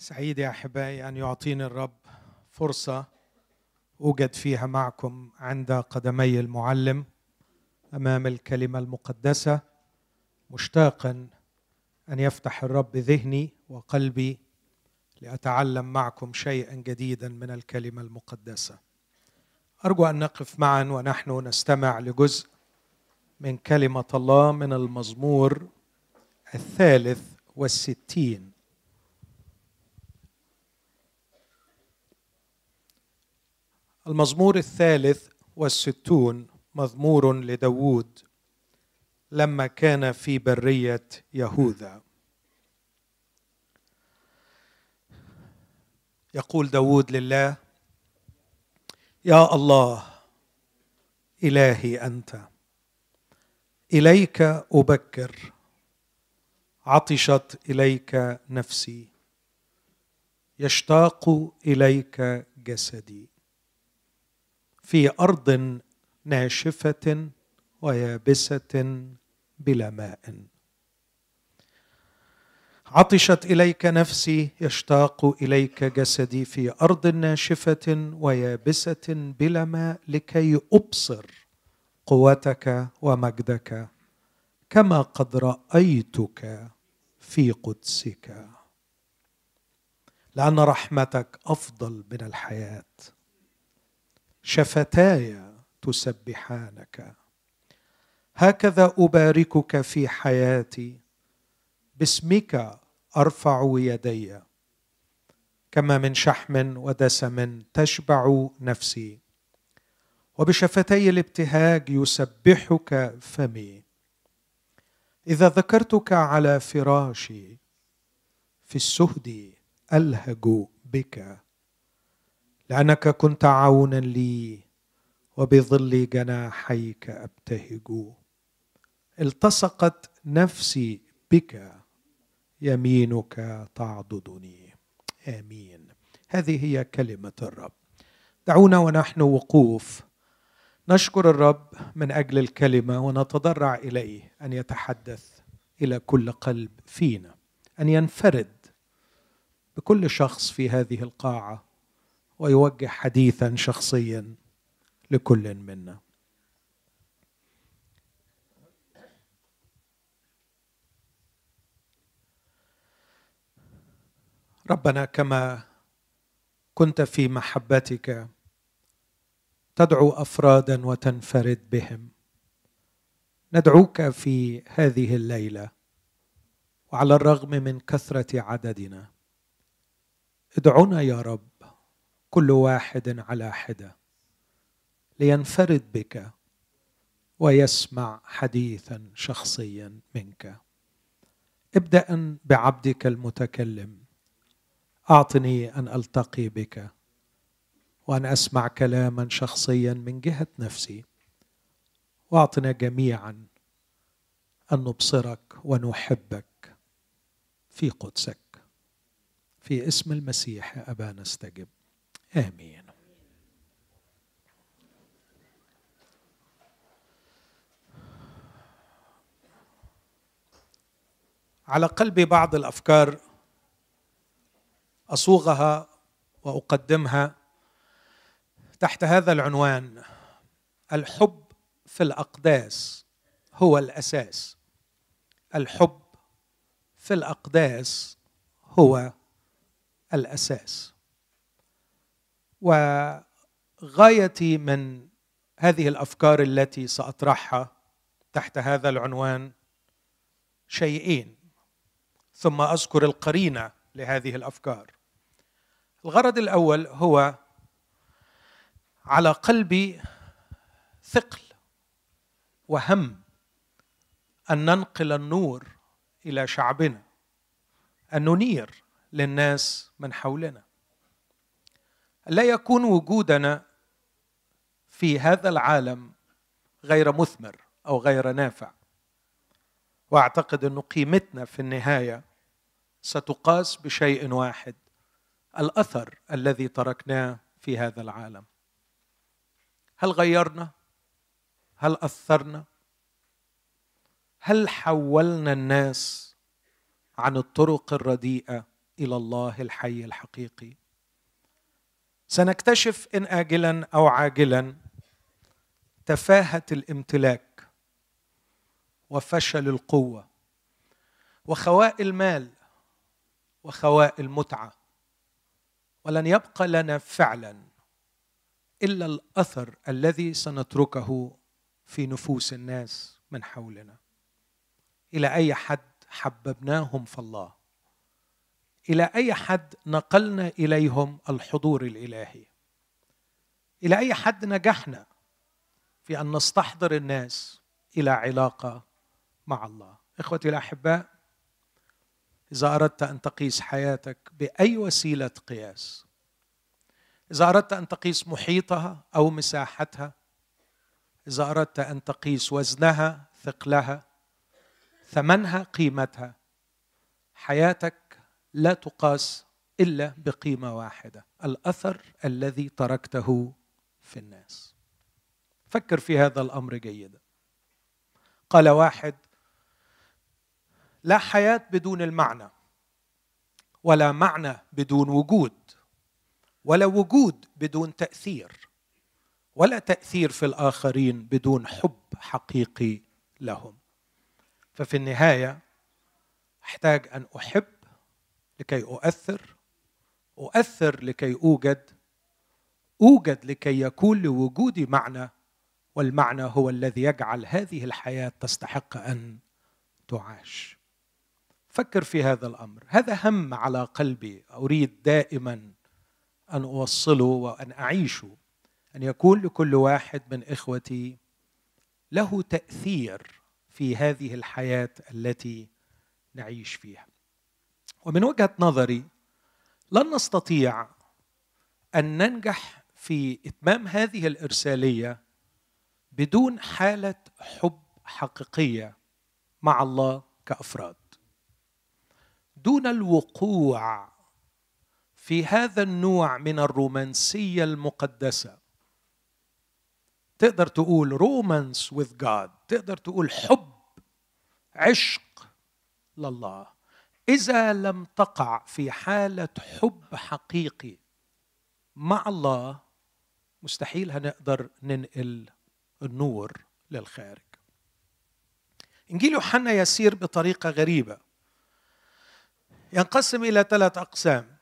سعيد يا أحبائي أن يعطيني الرب فرصة أوجد فيها معكم عند قدمي المعلم أمام الكلمة المقدسة مشتاقا أن يفتح الرب ذهني وقلبي لأتعلم معكم شيئا جديدا من الكلمة المقدسة. أرجو أن نقف معا ونحن نستمع لجزء من كلمة الله من المزمور الثالث والستين. المزمور الثالث والستون مزمور لداود لما كان في برية يهوذا. يقول داود لله يا الله إلهي أنت إليك أبكر عطشت إليك نفسي يشتاق إليك جسدي. في أرض ناشفة ويابسة بلا ماء. عطشت إليك نفسي يشتاق إليك جسدي في أرض ناشفة ويابسة بلا ماء لكي أبصر قوتك ومجدك كما قد رأيتك في قدسك. لأن رحمتك أفضل من الحياة. شفتاي تسبحانك. هكذا أباركك في حياتي. باسمك أرفع يدي. كما من شحم ودسم تشبع نفسي. وبشفتي الابتهاج يسبحك فمي. إذا ذكرتك على فراشي في السهد ألهج بك. لأنك كنت عونا لي وبظل جناحيك أبتهج. التصقت نفسي بك يمينك تعضدني. آمين. هذه هي كلمة الرب. دعونا ونحن وقوف. نشكر الرب من أجل الكلمة ونتضرع إليه أن يتحدث إلى كل قلب فينا أن ينفرد بكل شخص في هذه القاعة. ويوجه حديثا شخصيا لكل منا. ربنا كما كنت في محبتك تدعو افرادا وتنفرد بهم. ندعوك في هذه الليلة وعلى الرغم من كثرة عددنا ادعنا يا رب كل واحد على حدة. لينفرد بك ويسمع حديثا شخصيا منك. ابدأ بعبدك المتكلم. أعطني أن ألتقي بك وأن أسمع كلاما شخصيا من جهة نفسي. واعطنا جميعا أن نبصرك ونحبك في قدسك. في اسم المسيح يا ابا آمين. على قلبي بعض الأفكار أصوغها وأقدمها تحت هذا العنوان الحب في الأقداس هو الأساس. الحب في الأقداس هو الأساس. وغايتي من هذه الأفكار التي سأطرحها تحت هذا العنوان شيئين. ثم أذكر القرينه لهذه الأفكار. الغرض الأول هو على قلبي ثقل وهم أن ننقل النور إلى شعبنا أن ننير للناس من حولنا. لا يكون وجودنا في هذا العالم غير مثمر أو غير نافع. وأعتقد أن قيمتنا في النهاية ستقاس بشيء واحد الأثر الذي تركناه في هذا العالم. هل غيرنا؟ هل أثرنا؟ هل حولنا الناس عن الطرق الرديئة إلى الله الحي الحقيقي؟ سنكتشف إن اجلا أو عاجلا تفاهة الامتلاك وفشل القوة وخواء المال وخواء المتعة. ولن يبقى لنا فعلا إلا الأثر الذي سنتركه في نفوس الناس من حولنا. إلى أي حد حببناهم في الله إلى أي حد نقلنا إليهم الحضور الإلهي. إلى أي حد نجحنا في أن نستحضر الناس إلى علاقة مع الله. إخوتي الأحباء إذا أردت أن تقيس حياتك بأي وسيلة قياس إذا أردت أن تقيس محيطها أو مساحتها إذا أردت أن تقيس وزنها ثقلها ثمنها قيمتها حياتك لا تقاس إلا بقيمة واحدة الأثر الذي تركته في الناس. فكر في هذا الأمر جيدا. قال واحد لا حياة بدون المعنى ولا معنى بدون وجود ولا وجود بدون تأثير ولا تأثير في الآخرين بدون حب حقيقي لهم. ففي النهاية أحتاج أن أحب لكي أؤثر أؤثر لكي أوجد أوجد لكي يكون لوجودي معنى والمعنى هو الذي يجعل هذه الحياة تستحق أن تعاش. فكر في هذا الأمر. هذا هم على قلبي. أريد دائما أن أوصله وأن اعيشه أن يكون لكل واحد من إخوتي له تأثير في هذه الحياة التي نعيش فيها. ومن وجهة نظري لن نستطيع أن ننجح في إتمام هذه الإرسالية بدون حالة حب حقيقية مع الله كأفراد. دون الوقوع في هذا النوع من الرومانسية المقدسة تقدر تقول رومانس with God تقدر تقول حب عشق لله. إذا لم تقع في حالة حب حقيقي مع الله مستحيل هنقدر ننقل النور للخارج. إنجيل يوحنا يسير بطريقة غريبة. ينقسم إلى ثلاث أقسام.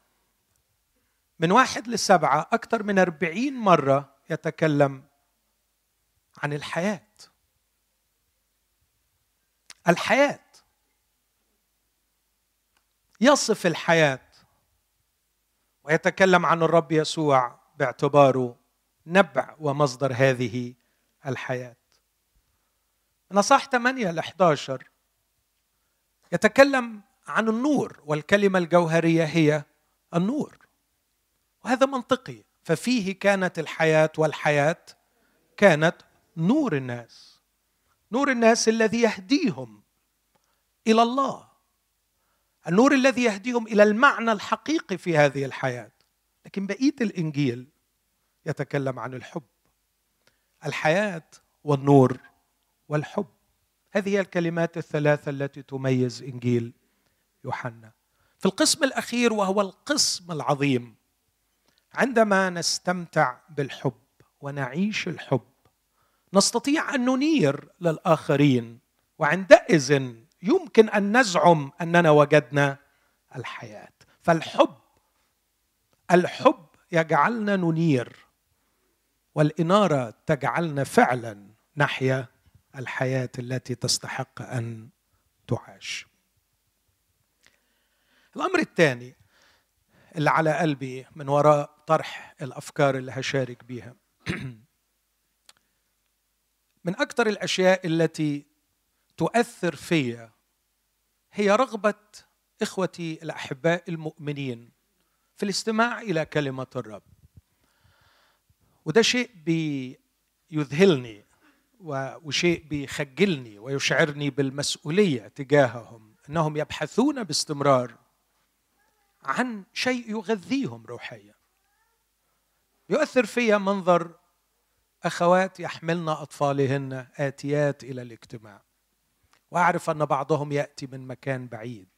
من واحد لسبعة أكثر من أربعين مرة يتكلم عن الحياة. الحياة يصف الحياة ويتكلم عن الرب يسوع باعتباره نبع ومصدر هذه الحياة. من أصح 8 ل 11 يتكلم عن النور والكلمة الجوهرية هي النور. وهذا منطقي ففيه كانت الحياة والحياة كانت نور الناس. نور الناس الذي يهديهم إلى الله. النور الذي يهديهم إلى المعنى الحقيقي في هذه الحياة. لكن بقية الإنجيل يتكلم عن الحب. الحياة والنور والحب. هذه هي الكلمات الثلاثة التي تميز إنجيل يوحنا. في القسم الأخير وهو القسم العظيم عندما نستمتع بالحب ونعيش الحب نستطيع أن ننير للآخرين وعندئذ يمكن أن نزعم أننا وجدنا الحياة. فالحب الحب يجعلنا ننير والإنارة تجعلنا فعلا نحيا الحياة التي تستحق أن تعاش. الأمر الثاني اللي على قلبي من وراء طرح الأفكار اللي هشارك بيها. من أكثر الأشياء التي تؤثر في هي رغبة إخوتي الأحباء المؤمنين في الاستماع إلى كلمة الرب. وده شيء بيذهلني وشيء بيخجلني ويشعرني بالمسؤولية تجاههم إنهم يبحثون باستمرار عن شيء يغذيهم روحيا. يؤثر في منظر أخوات يحملن أطفالهن آتيات إلى الاجتماع. وأعرف أن بعضهم يأتي من مكان بعيد.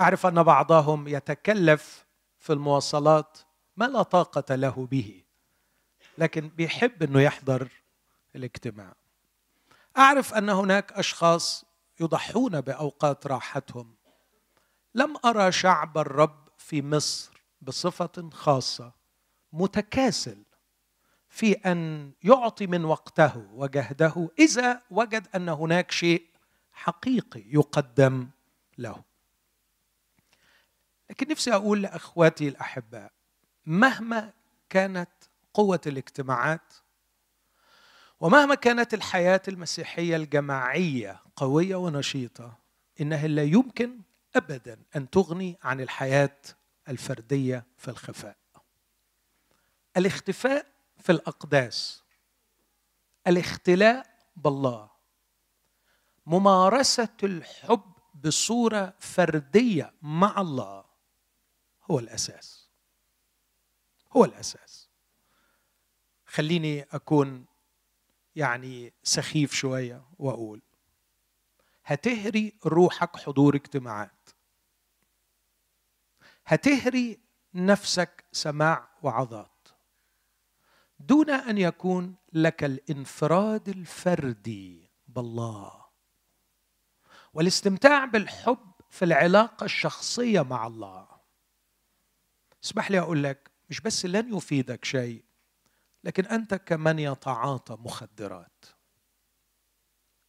أعرف أن بعضهم يتكلف في المواصلات ما لا طاقة له به لكن بيحب إنه يحضر الاجتماع. أعرف أن هناك أشخاص يضحون بأوقات راحتهم. لم أرى شعب الرب في مصر بصفة خاصة متكاسل في أن يعطي من وقته وجهده إذا وجد أن هناك شيء حقيقي يقدم له. لكن نفسي أقول لأخواتي الأحباء مهما كانت قوة الاجتماعات ومهما كانت الحياة المسيحية الجماعية قوية ونشيطة إنها لا يمكن ابدا أن تغني عن الحياة الفردية في الخفاء. الاختفاء في الأقداس الاختلاء بالله ممارسة الحب بصورة فردية مع الله هو الأساس. هو الأساس. خليني أكون يعني سخيف شوية وأقول هتهري روحك حضور اجتماعات. هتهري نفسك سماع وعظات. دون أن يكون لك الانفراد الفردي بالله. والاستمتاع بالحب في العلاقة الشخصية مع الله. اسمح لي أقول لك مش بس لن يفيدك شيء لكن أنت كمن يتعاطى مخدرات.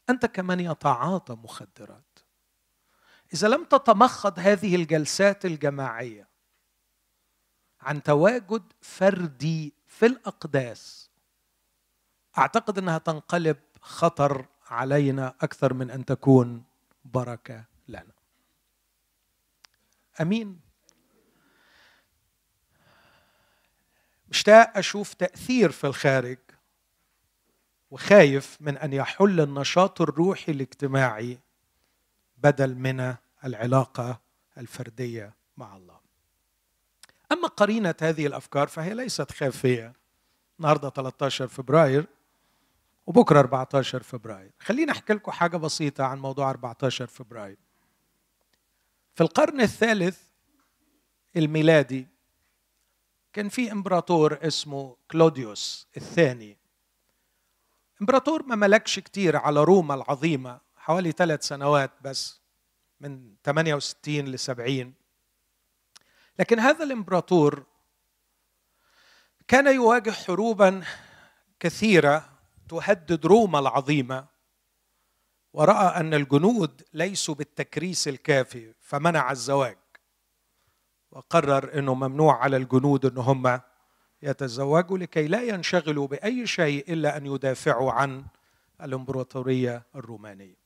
أنت كمن يتعاطى مخدرات. إذا لم تتمخض هذه الجلسات الجماعية عن تواجد فردي في الأقداس أعتقد أنها تنقلب خطر علينا أكثر من أن تكون بركة لنا أمين مشتاق أشوف تأثير في الخارج وخايف من أن يحل النشاط الروحي الاجتماعي بدل من العلاقة الفردية مع الله. أما قرينة هذه الأفكار فهي ليست خافية. النهارده 13 فبراير وبكرة 14 فبراير. خليني أحكي لكم حاجة بسيطة عن موضوع 14 فبراير. في القرن الثالث الميلادي كان في إمبراطور اسمه كلوديوس الثاني إمبراطور ما ملكش كتير على روما العظيمة حوالي ثلاث سنوات بس من 68 ل 70 لكن هذا الإمبراطور كان يواجه حروبا كثيرة تهدد روما العظيمة ورأى أن الجنود ليسوا بالتكريس الكافي فمنع الزواج وقرر إنه ممنوع على الجنود إن هم يتزوجوا لكي لا ينشغلوا بأي شيء إلا أن يدافعوا عن الإمبراطورية الرومانية.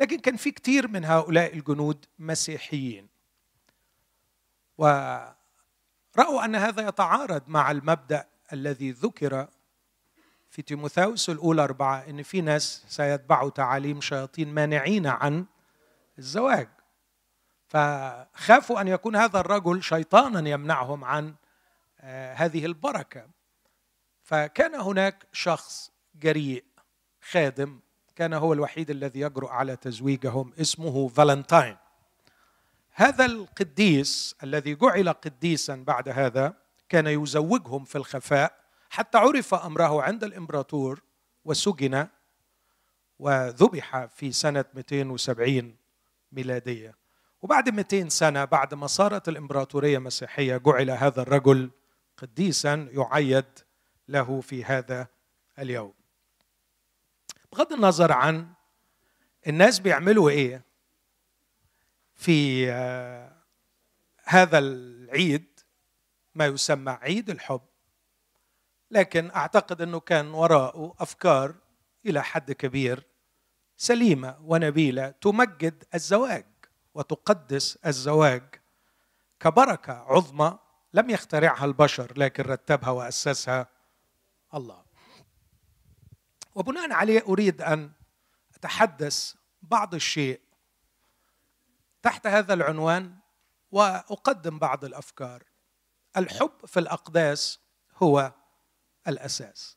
لكن كان في كثير من هؤلاء الجنود مسيحيين. ورأوا أن هذا يتعارض مع المبدأ الذي ذكر في تيموثاوس الأولى أربعة إن في ناس سيتبعوا تعاليم شياطين مانعين عن الزواج. فخافوا أن يكون هذا الرجل شيطانا يمنعهم عن آه، هذه البركة. فكان هناك شخص جريء خادم كان هو الوحيد الذي يجرؤ على تزويجهم اسمه فالنتاين. هذا القديس الذي جعل قديسا بعد هذا كان يزوجهم في الخفاء. حتى عرف أمره عند الإمبراطور وسجن وذبح في سنة 270 ميلادية. وبعد 200 سنة بعد ما صارت الإمبراطورية مسيحية جعل هذا الرجل قديسا يعيد له في هذا اليوم. بغض النظر عن الناس بيعملوا إيه في آه، هذا العيد ما يسمى عيد الحب. لكن أعتقد أنه كان وراءه أفكار إلى حد كبير سليمة ونبيلة تمجد الزواج وتقدس الزواج كبركة عظمى لم يخترعها البشر لكن رتبها وأسسها الله. وبناء عليه أريد أن أتحدث بعض الشيء تحت هذا العنوان وأقدم بعض الأفكار. الحب في الأقداس هو الأساس.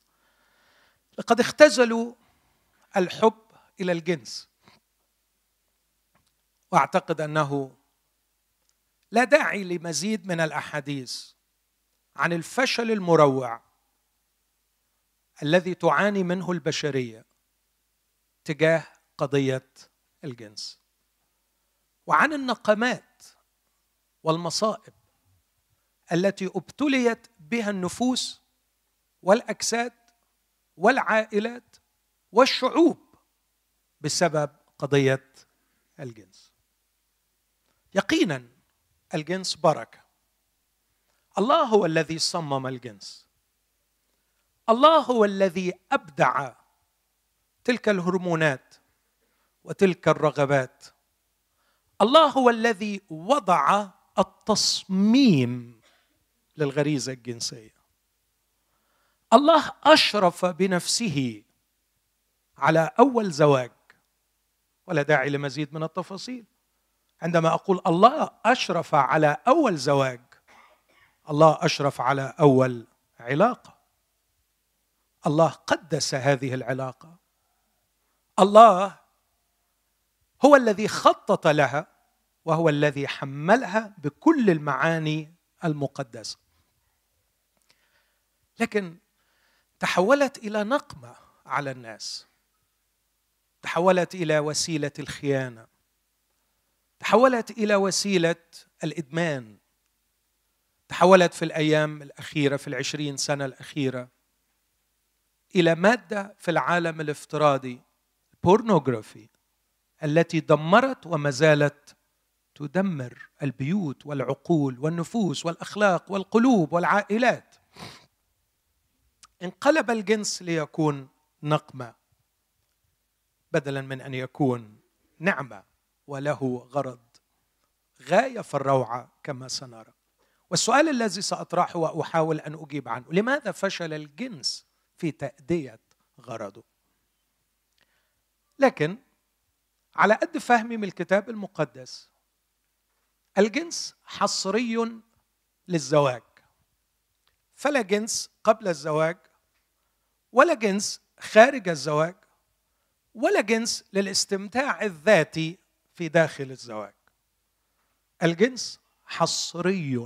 لقد اختزلوا الحب إلى الجنس. وأعتقد أنه لا داعي لمزيد من الأحاديث عن الفشل المروع الذي تعاني منه البشرية تجاه قضية الجنس. وعن النقمات والمصائب التي ابتليت بها النفوس والأجساد والعائلات والشعوب بسبب قضية الجنس. يقينا الجنس بركة. الله هو الذي صمم الجنس. الله هو الذي أبدع تلك الهرمونات وتلك الرغبات. الله هو الذي وضع التصميم للغريزة الجنسية. الله أشرف بنفسه على أول زواج. ولا داعي لمزيد من التفاصيل. عندما أقول الله أشرف على أول زواج الله أشرف على أول علاقة. الله قدس هذه العلاقة. الله هو الذي خطط لها وهو الذي حملها بكل المعاني المقدسة. لكن تحولت إلى نقمة على الناس. تحولت إلى وسيلة الخيانة. تحولت إلى وسيلة الإدمان. تحولت في الأيام الأخيرة في العشرين سنة الأخيرة إلى مادة في العالم الافتراضي بورنوغرافي التي دمرت وما زالت تدمر البيوت والعقول والنفوس والأخلاق والقلوب والعائلات. انقلب الجنس ليكون نقمة بدلا من أن يكون نعمة وله غرض غاية في الروعة كما سنرى. والسؤال الذي سأطرحه وأحاول أن أجيب عنه لماذا فشل الجنس في تأدية غرضه؟ لكن على قد فهمي من الكتاب المقدس الجنس حصري للزواج. فلا جنس قبل الزواج ولا جنس خارج الزواج ولا جنس للاستمتاع الذاتي في داخل الزواج. الجنس حصري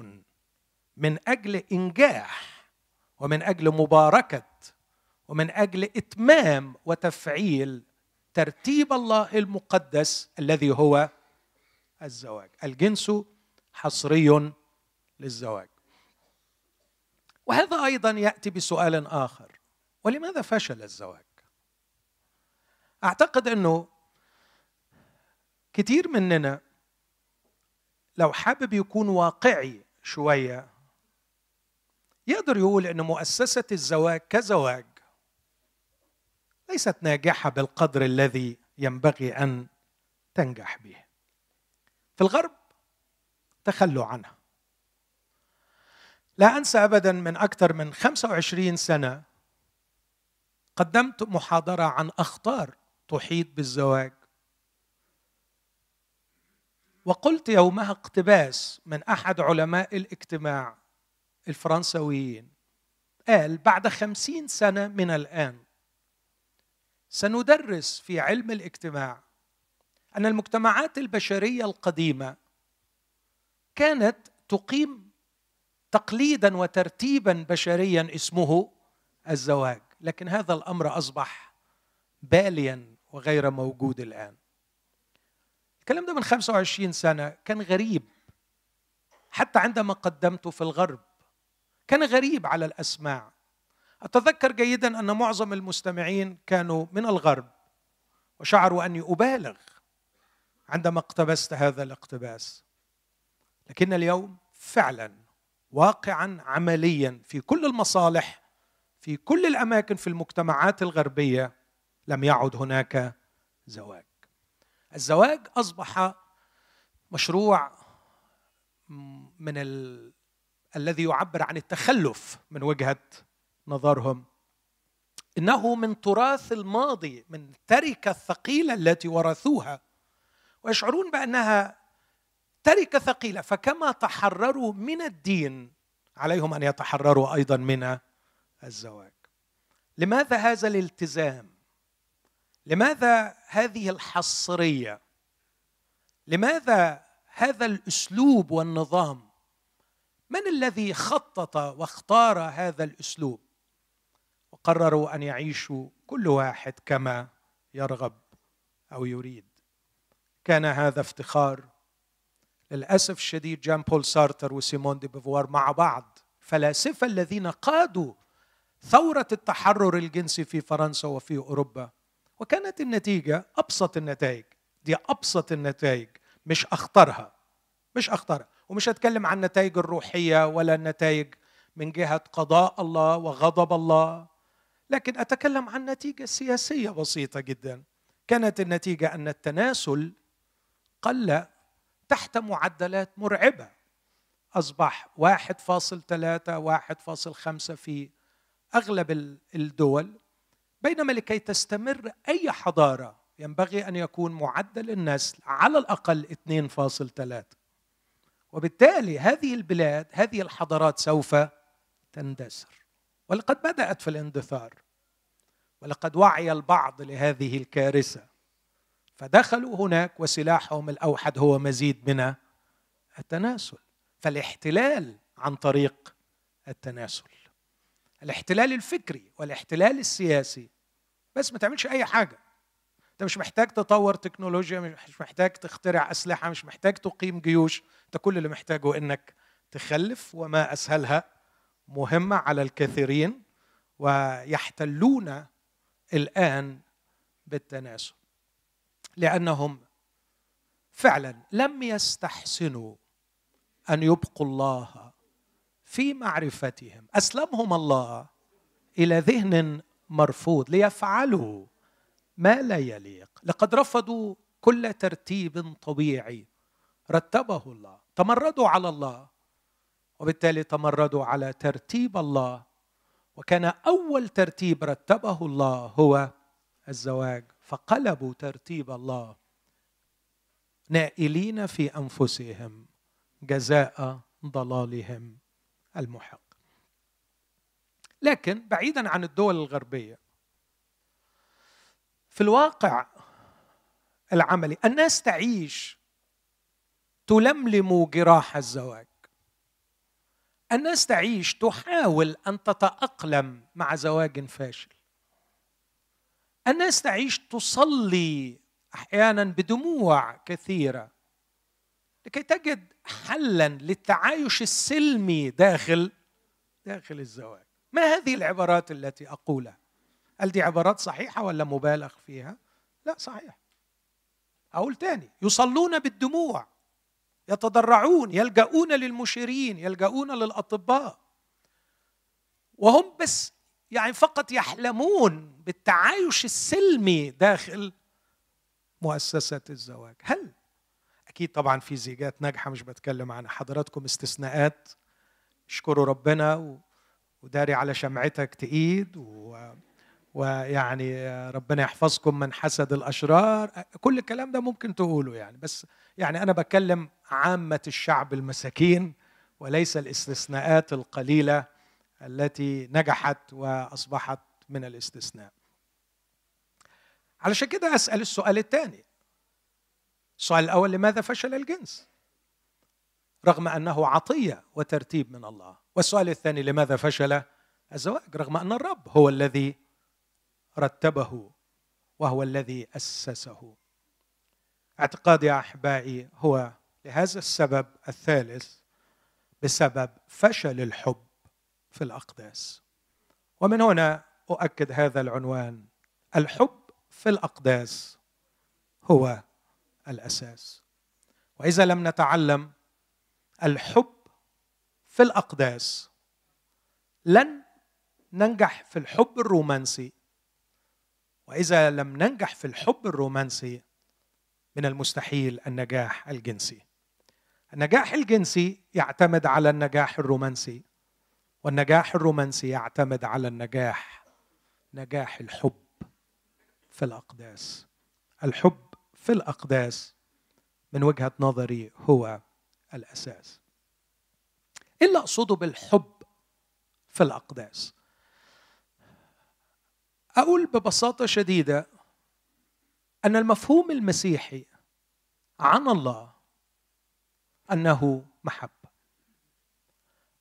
من أجل إنجاح ومن أجل مباركة ومن أجل إتمام وتفعيل ترتيب الله المقدس الذي هو الزواج. الجنس حصري للزواج. وهذا أيضا يأتي بسؤال آخر. ولماذا فشل الزواج؟ أعتقد أنه كتير مننا لو حابب يكون واقعي شوية يقدر يقول إن مؤسسة الزواج كزواج ليست ناجحة بالقدر الذي ينبغي أن تنجح به. في الغرب تخلوا عنها. لا أنسى ابدا من أكثر من 25 سنة قدمت محاضرة عن أخطار تحيط بالزواج. وقلت يومها اقتباس من أحد علماء الاجتماع الفرنسويين. قال بعد خمسين سنة من الآن سندرس في علم الاجتماع أن المجتمعات البشرية القديمة كانت تقيم تقليدا وترتيبا بشريا اسمه الزواج. لكن هذا الأمر أصبح باليا وغير موجود الآن. الكلام ده من 25 سنة كان غريب. حتى عندما قدمته في الغرب كان غريب على الأسماع. أتذكر جيدا أن معظم المستمعين كانوا من الغرب وشعروا أني أبالغ عندما اقتبست هذا الاقتباس. لكن اليوم فعلا واقعا عمليا في كل المصالح في كل الأماكن في المجتمعات الغربية لم يعد هناك زواج. الزواج أصبح مشروع من ال... الذي يعبر عن التخلف من وجهة نظرهم. إنه من تراث الماضي من التركه الثقيلة التي ورثوها. ويشعرون بأنها تركه ثقيلة فكما تحرروا من الدين عليهم أن يتحرروا أيضا من الزواج. لماذا هذا الالتزام؟ لماذا هذه الحصرية؟ لماذا هذا الأسلوب والنظام؟ من الذي خطط واختار هذا الأسلوب؟ وقرروا أن يعيشوا كل واحد كما يرغب أو يريد. كان هذا افتخار. للأسف الشديد جان بول سارتر وسيمون دي بيفوار مع بعض فلاسفة الذين قادوا ثورة التحرر الجنسي في فرنسا وفي أوروبا وكانت النتيجة أبسط النتائج. دي أبسط النتائج. مش أخطرها. مش أخطرها. ومش هتكلم عن النتائج الروحية ولا النتائج من جهة قضاء الله وغضب الله لكن أتكلم عن نتيجة سياسية بسيطة جدا. كانت النتيجة أن التناسل قل تحت معدلات مرعبة. أصبح 1.3 1.5 في أغلب الدول بينما لكي تستمر أي حضارة ينبغي أن يكون معدل النسل على الأقل 2.3 وبالتالي هذه البلاد هذه الحضارات سوف تندثر. ولقد بدأت في الاندثار ولقد وعي البعض لهذه الكارثة. فدخلوا هناك وسلاحهم الأوحد هو مزيد من التناسل. فالاحتلال عن طريق التناسل. الاحتلال الفكري والاحتلال السياسي. بس ما تعملش أي حاجة. أنت مش محتاج تطور تكنولوجيا مش محتاج تخترع أسلحة مش محتاج تقيم جيوش. أنت كل اللي محتاجه إنك تخلف وما أسهلها مهمة على الكثيرين ويحتلون الآن بالتناسل لأنهم فعلا لم يستحسنوا أن يبقوا الله في معرفتهم. أسلمهم الله إلى ذهن مرفوض ليفعلوا ما لا يليق. لقد رفضوا كل ترتيب طبيعي. رتبه الله. تمردوا على الله. وبالتالي تمردوا على ترتيب الله. وكان أول ترتيب رتبه الله هو الزواج. فقلبوا ترتيب الله نائلين في أنفسهم جزاء ضلالهم. المحق. لكن بعيدا عن الدول الغربية في الواقع العملي الناس تعيش تلملم جراح الزواج. الناس تعيش تحاول أن تتأقلم مع زواج فاشل. الناس تعيش تصلي أحيانا بدموع كثيرة. لكي تجد حلا للتعايش السلمي داخل داخل الزواج. ما هذه العبارات التي أقولها؟ هل دي عبارات صحيحة ولا مبالغ فيها؟ لا صحيح. أقول تاني يصلون بالدموع يتضرعون يلجؤون للمشيرين يلجؤون للأطباء. وهم بس يعني فقط يحلمون بالتعايش السلمي داخل مؤسسة الزواج. هل أكيد طبعا في زيجات ناجحة مش بتكلم عن حضراتكم استثناءات. اشكروا ربنا وداري على شمعتك تقيد و... ويعني ربنا يحفظكم من حسد الأشرار. كل الكلام ده ممكن تقوله يعني بس يعني أنا بكلم عامة الشعب المساكين وليس الاستثناءات القليلة التي نجحت وأصبحت من الاستثناء. علشان كده أسأل السؤال الثاني. السؤال الأول لماذا فشل الجنس؟ رغم أنه عطية وترتيب من الله. والسؤال الثاني لماذا فشل الزواج؟ رغم أن الرب هو الذي رتبه وهو الذي أسسه. اعتقادي يا أحبائي هو لهذا السبب الثالث بسبب فشل الحب في الأقداس. ومن هنا أؤكد هذا العنوان. الحب في الأقداس هو الأساس. وإذا لم نتعلم الحب في الأقداس لن ننجح في الحب الرومانسي. وإذا لم ننجح في الحب الرومانسي من المستحيل النجاح الجنسي. النجاح الجنسي يعتمد على النجاح الرومانسي والنجاح الرومانسي يعتمد على النجاح نجاح الحب في الأقداس. الحب في الأقداس من وجهة نظري هو الأساس. إيه اللي اقصده بالحب في الأقداس. أقول ببساطة شديدة أن المفهوم المسيحي عن الله أنه محبة.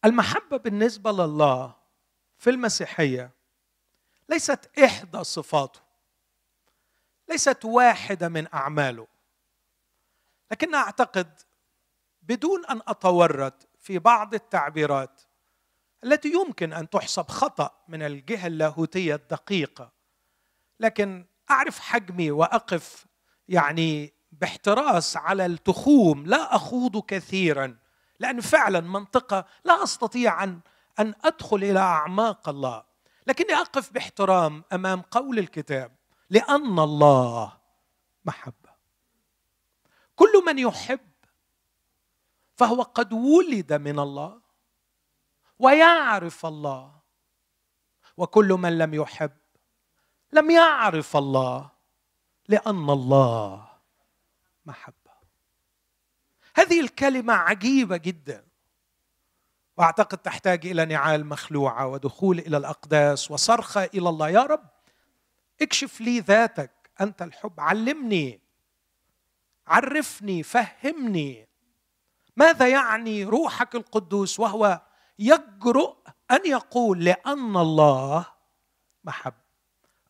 المحبة بالنسبة لله في المسيحية ليست إحدى صفاته. ليست واحدة من أعماله. لكن أعتقد بدون أن أتورط في بعض التعبيرات التي يمكن أن تحسب خطأ من الجهة اللاهوتية الدقيقة لكن أعرف حجمي وأقف يعني باحتراس على التخوم لا أخوض كثيرا لأن فعلا منطقة لا أستطيع أن أن أدخل إلى أعماق الله. لكني أقف باحترام أمام قول الكتاب. لأن الله محبة. كل من يحب فهو قد ولد من الله ويعرف الله. وكل من لم يحب لم يعرف الله لأن الله محبة. هذه الكلمة عجيبة جدا. وأعتقد تحتاج إلى نعال مخلوعة ودخول إلى الأقداس وصرخة إلى الله. يا رب اكشف لي ذاتك. أنت الحب. علمني. عرفني. فهمني. ماذا يعني روحك القدوس وهو يجرؤ أن يقول لأن الله محب؟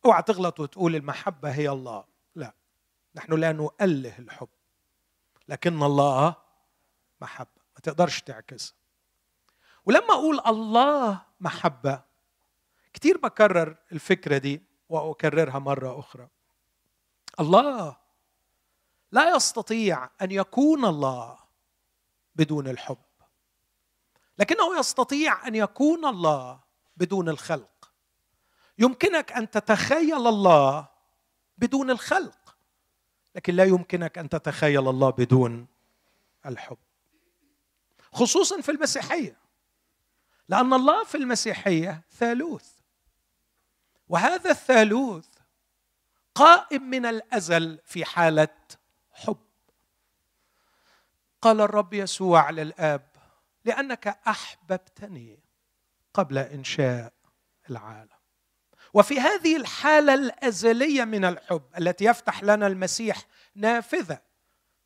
أوعى تغلط وتقول المحبة هي الله. لا. نحن لا نؤله الحب. لكن الله محبه ما تقدرش تعكسها ولما أقول الله محبة كثير بكرر الفكرة دي. وأكررها مرة أخرى. الله لا يستطيع أن يكون الله بدون الحب. لكنه يستطيع أن يكون الله بدون الخلق. يمكنك أن تتخيل الله بدون الخلق لكن لا يمكنك أن تتخيل الله بدون الحب. خصوصا في المسيحية لأن الله في المسيحية ثالوث. وهذا الثالوث قائم من الأزل في حالة حب. قال الرب يسوع للاب لأنك أحببتني قبل إنشاء العالم. وفي هذه الحالة الأزلية من الحب التي يفتح لنا المسيح نافذة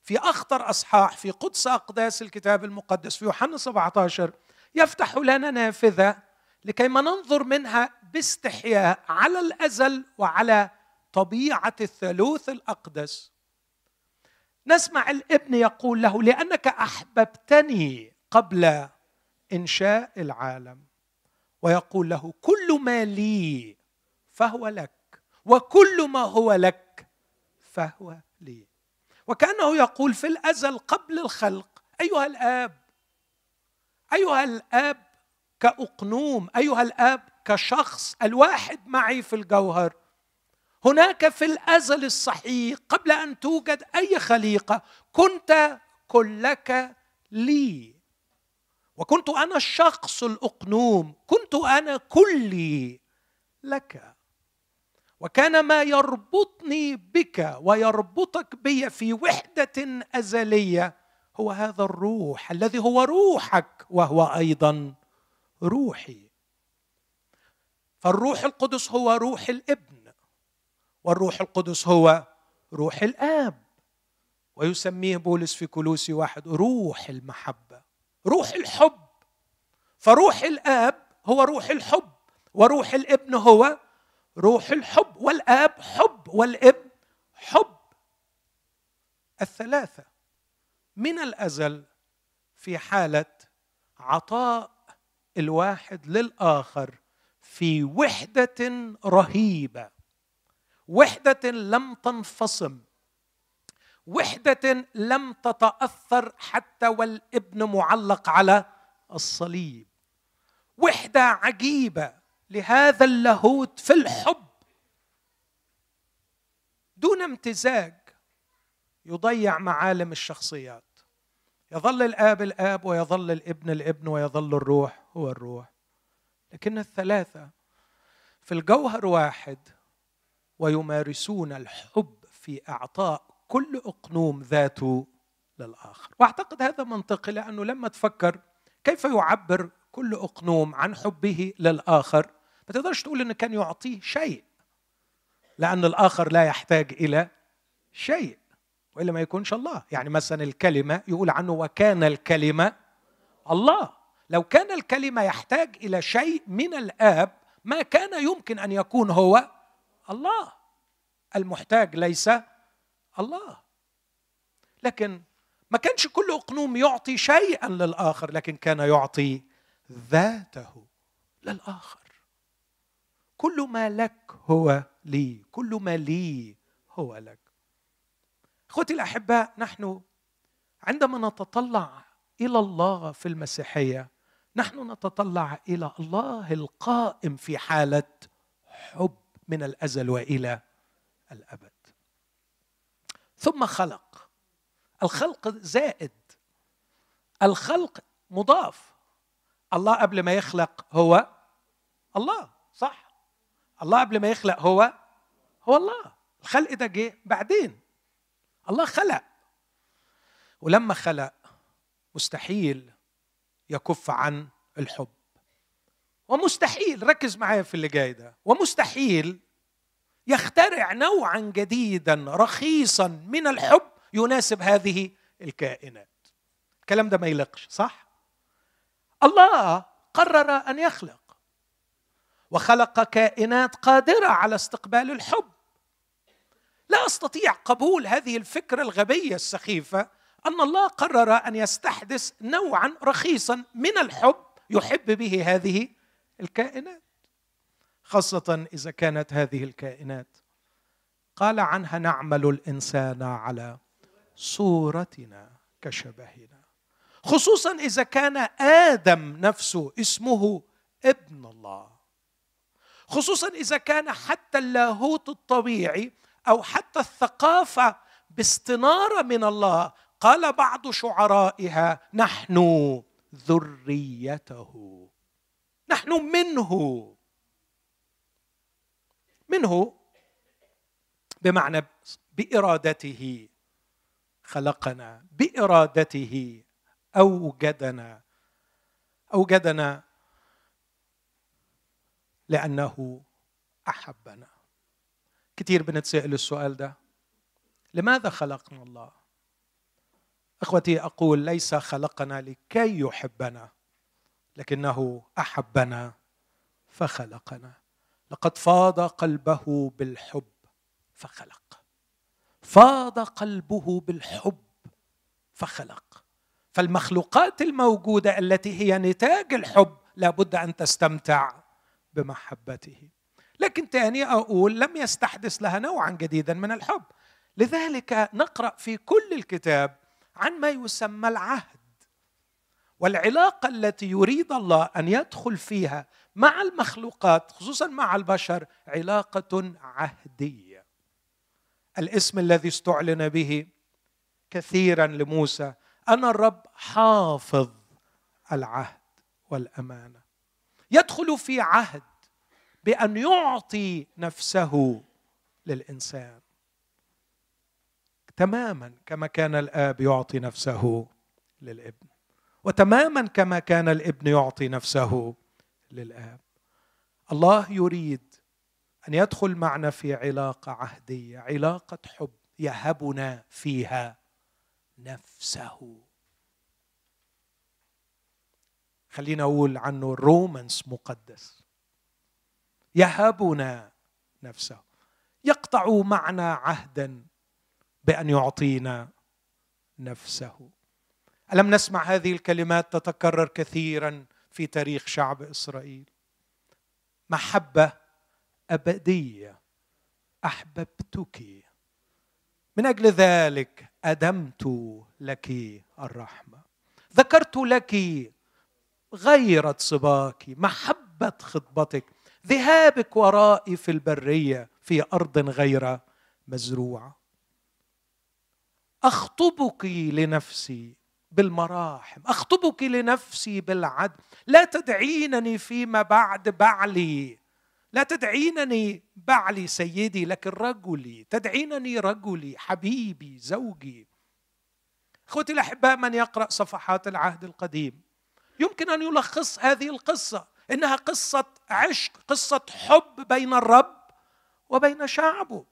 في أخطر أصحاح في قدس أقداس الكتاب المقدس في يوحنا 17 يفتح لنا نافذة لكي ما ننظر منها باستحياء على الأزل وعلى طبيعة الثالوث الأقدس. نسمع الابن يقول له لأنك أحببتني قبل إنشاء العالم. ويقول له كل ما لي فهو لك وكل ما هو لك فهو لي. وكأنه يقول في الأزل قبل الخلق أيها الآب أيها الآب كأقنوم أيها الآب كشخص الواحد معي في الجوهر. هناك في الأزل الصحيح قبل أن توجد أي خليقة كنت كلك لي. وكنت أنا الشخص الأقنوم كنت أنا كلي لك. وكان ما يربطني بك ويربطك بي في وحدة أزلية هو هذا الروح الذي هو روحك وهو أيضا روحي. فالروح القدس هو روح الابن والروح القدس هو روح الآب. ويسميه بولس في كلوسي واحد روح المحبة روح الحب. فروح الآب هو روح الحب وروح الابن هو روح الحب والآب حب والابن حب. الثلاثة من الأزل في حالة عطاء الواحد للآخر. في وحدة رهيبة. وحدة لم تنفصم. وحدة لم تتأثر حتى والابن معلق على الصليب. وحدة عجيبة لهذا اللاهوت في الحب. دون امتزاج يضيع معالم الشخصيات. يظل الآب الآب ويظل الابن الابن ويظل الروح هو الروح. لكن الثلاثة في الجوهر واحد ويمارسون الحب في أعطاء كل أقنوم ذاته للآخر. وأعتقد هذا منطقي لأنه لما تفكر كيف يعبر كل أقنوم عن حبه للآخر ما تقدرش تقول إنه كان يعطيه شيء لأن الآخر لا يحتاج إلى شيء وإلا ما يكونش الله. يعني مثلا الكلمة يقول عنه وكان الكلمة الله. لو كان الكلمة يحتاج إلى شيء من الآب ما كان يمكن أن يكون هو الله. المحتاج ليس الله. لكن ما كانش كل أقنوم يعطي شيئا للآخر لكن كان يعطي ذاته للآخر. كل ما لك هو لي كل ما لي هو لك. إخوتي الأحباء نحن عندما نتطلع إلى الله في المسيحية نحن نتطلع إلى الله القائم في حالة حب من الأزل وإلى الأبد. ثم خلق. الخلق زائد. الخلق مضاف. الله قبل ما يخلق هو الله صح؟ الله قبل ما يخلق هو هو الله. الخلق ده جه بعدين. الله خلق. ولما خلق مستحيل يكف عن الحب. ومستحيل ركز معايا في اللي جاي ده. ومستحيل يخترع نوعا جديدا رخيصا من الحب يناسب هذه الكائنات. الكلام ده ما يلقش صح؟ الله قرر أن يخلق وخلق كائنات قادرة على استقبال الحب. لا أستطيع قبول هذه الفكرة الغبية السخيفة أن الله قرر أن يستحدث نوعا رخيصا من الحب يحب به هذه الكائنات خاصة إذا كانت هذه الكائنات. قال عنها نعمل الإنسان على صورتنا كشبهنا. خصوصا إذا كان آدم نفسه اسمه ابن الله. خصوصا إذا كان حتى اللاهوت الطبيعي أو حتى الثقافة باستنارة من الله قال بعض شعرائها نحن ذريته. نحن منه. منه بمعنى بإرادته. خلقنا بإرادته. أوجدنا. أوجدنا لأنه أحبنا. كثير بنتسأل السؤال ده. لماذا خلقنا الله؟ إخوتي أقول ليس خلقنا لكي يحبنا لكنه أحبنا فخلقنا. لقد فاض قلبه بالحب فخلق. فاض قلبه بالحب فخلق. فالمخلوقات الموجودة التي هي نتاج الحب لابد أن تستمتع بمحبته. لكن تاني أقول لم يستحدث لها نوعا جديدا من الحب. لذلك نقرأ في كل الكتاب عن ما يسمى العهد. والعلاقة التي يريد الله أن يدخل فيها مع المخلوقات خصوصا مع البشر علاقة عهدية. الاسم الذي استعلن به كثيرا لموسى أنا الرب حافظ العهد والأمانة. يدخل في عهد بأن يعطي نفسه للإنسان. تماما كما كان الآب يعطي نفسه للابن وتماما كما كان الابن يعطي نفسه للآب. الله يريد أن يدخل معنا في علاقة عهدية علاقة حب يهبنا فيها نفسه. خلينا أقول عنه رومانس مقدس. يهبنا نفسه. يقطع معنا عهدا بأن يعطينا نفسه. ألم نسمع هذه الكلمات تتكرر كثيرا في تاريخ شعب إسرائيل؟ محبة أبدية أحببتك. من أجل ذلك أدمت لك الرحمة. ذكرت لك غيرة صباك محبة خطبتك. ذهابك ورائي في البرية في أرض غير مزروعة. أخطبك لنفسي بالمراحم أخطبك لنفسي بالعدل. لا تدعينني فيما بعد بعلي. لا تدعينني بعلي سيدي لكن رجلي تدعينني رجلي حبيبي زوجي. إخوتي الأحباء من يقرأ صفحات العهد القديم؟ يمكن أن يلخص هذه القصة. إنها قصة عشق قصة حب بين الرب وبين شعبه.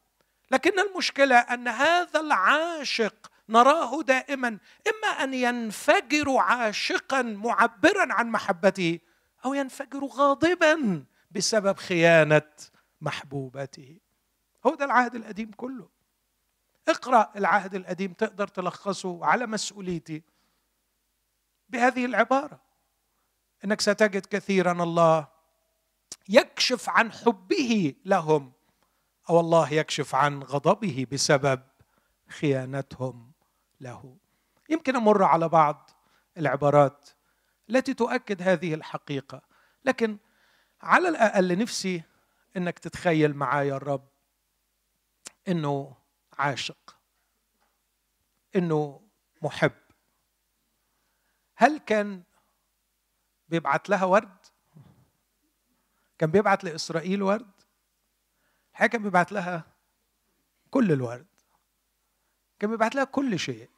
لكن المشكلة أن هذا العاشق نراه دائما إما أن ينفجر عاشقا معبرا عن محبته أو ينفجر غاضبا بسبب خيانة محبوبته. هو ده العهد القديم كله. اقرأ العهد القديم تقدر تلخصه على مسؤوليتي. بهذه العبارة إنك ستجد كثيرا الله يكشف عن حبه لهم. أو الله يكشف عن غضبه بسبب خيانتهم له. يمكن أمر على بعض العبارات التي تؤكد هذه الحقيقة لكن على الأقل نفسي إنك تتخيل معايا الرب إنه عاشق إنه محب. هل كان بيبعت لها ورد؟ كان بيبعت لإسرائيل ورد؟ الحقيقة كان بيبعت لها كل الورد. كان بيبعت لها كل شيء.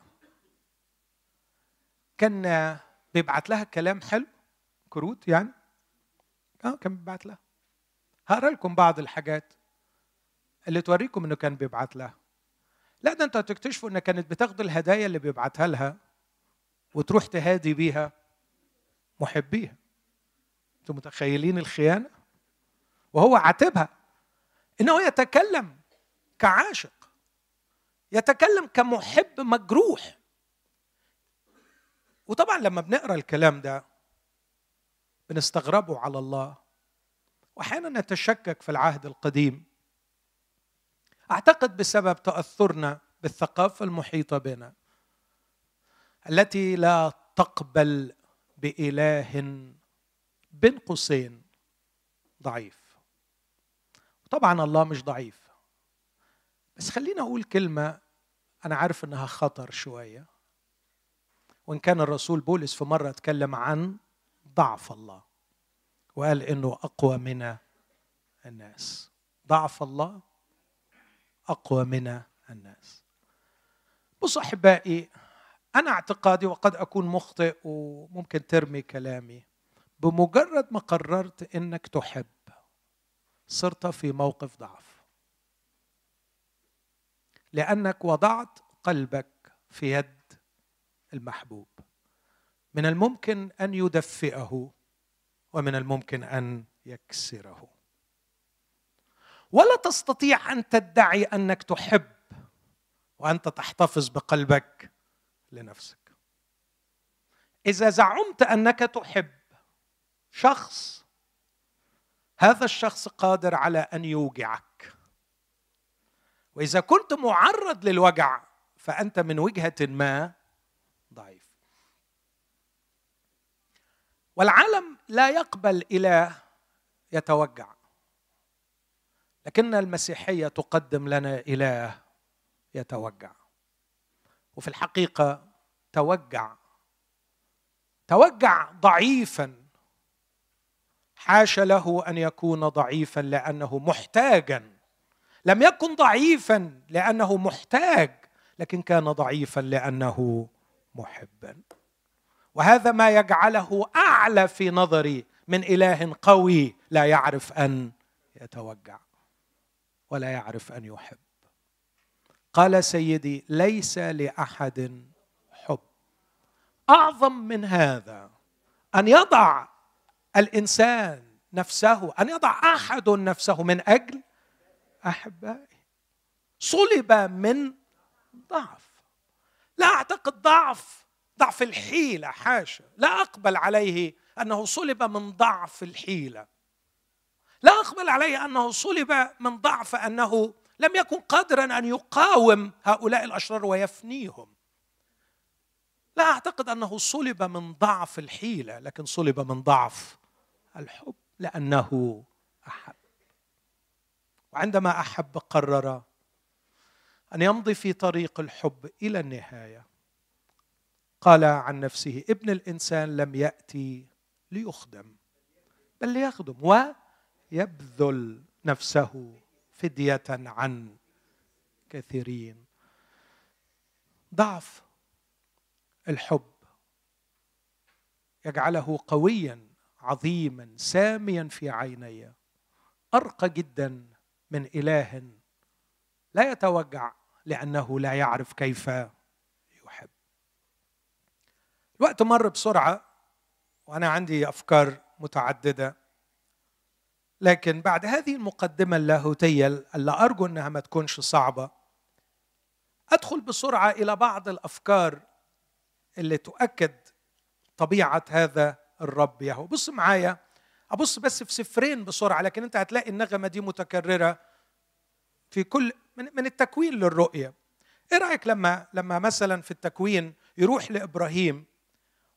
كان بيبعت لها كلام حلو كروت يعني. آه كان بيبعت لها. هقرأ لكم بعض الحاجات اللي توريكم إنه كان بيبعت لها. لا ده أنتوا هتكتشفوا ان كانت بتاخد الهدايا اللي بيبعتها لها وتروح تهادي بيها محبيها. أنتوا متخيلين الخيانة؟ وهو عاتبها. إنه يتكلم كعاشق يتكلم كمحب مجروح. وطبعا لما بنقرأ الكلام ده بنستغربه على الله. واحيانا نتشكك في العهد القديم. أعتقد بسبب تأثرنا بالثقافة المحيطة بنا التي لا تقبل بإله بين قوسين ضعيف. طبعا الله مش ضعيف. بس خلينا أقول كلمة أنا عارف إنها خطر شوية. وإن كان الرسول بولس في مرة اتكلم عن ضعف الله وقال إنه أقوى من الناس. ضعف الله أقوى من الناس. بصوا أحبائي أنا اعتقادي وقد أكون مخطئ وممكن ترمي كلامي بمجرد ما قررت إنك تحب. صرت في موقف ضعف. لأنك وضعت قلبك في يد المحبوب. من الممكن أن يدفئه ومن الممكن أن يكسره. ولا تستطيع أن تدعي أنك تحب وأنت تحتفظ بقلبك لنفسك. إذا زعمت أنك تحب شخص هذا الشخص قادر على أن يوجعك. وإذا كنت معرض للوجع فأنت من وجهة ما ضعيف. والعالم لا يقبل اله يتوجع. لكن المسيحية تقدم لنا اله يتوجع. وفي الحقيقة توجع. توجع ضعيفا. حاش له أن يكون ضعيفا لأنه محتاجا. لم يكن ضعيفا لأنه محتاج لكن كان ضعيفا لأنه محبا. وهذا ما يجعله أعلى في نظري من إله قوي لا يعرف أن يتوجع ولا يعرف أن يحب. قال سيدي ليس لأحد حب. أعظم من هذا أن يضع الإنسان نفسه أن يضع أحد نفسه من أجل أحبائه. صلب من ضعف. لا أعتقد ضعف ضعف الحيلة حاشا. لا أقبل عليه أنه صلب من ضعف الحيلة. لا أقبل عليه أنه صلب من ضعف أنه لم يكن قادرا أن يقاوم هؤلاء الأشرار ويفنيهم. لا أعتقد أنه صلب من ضعف الحيلة لكن صلب من ضعف الحب لأنه أحب. وعندما أحب قرر أن يمضي في طريق الحب إلى النهاية. قال عن نفسه ابن الإنسان لم يأتي ليخدم بل ليخدم ويبذل نفسه فدية عن كثيرين. ضعف الحب يجعله قويا عظيما ساميا في عيني. أرقى جدا من إله لا يتوجع لأنه لا يعرف كيف يحب. الوقت مر بسرعة وأنا عندي أفكار متعددة. لكن بعد هذه المقدمة اللاهوتية اللي أرجو إنها ما تكونش صعبة أدخل بسرعة إلى بعض الأفكار اللي تؤكد طبيعة هذا الرب يهو. بص معايا. أبص بس في سفرين بسرعة لكن أنت هتلاقي النغمة دي متكررة في كل من, من التكوين للرؤية. إيه رأيك لما لما مثلا في التكوين يروح لإبراهيم؟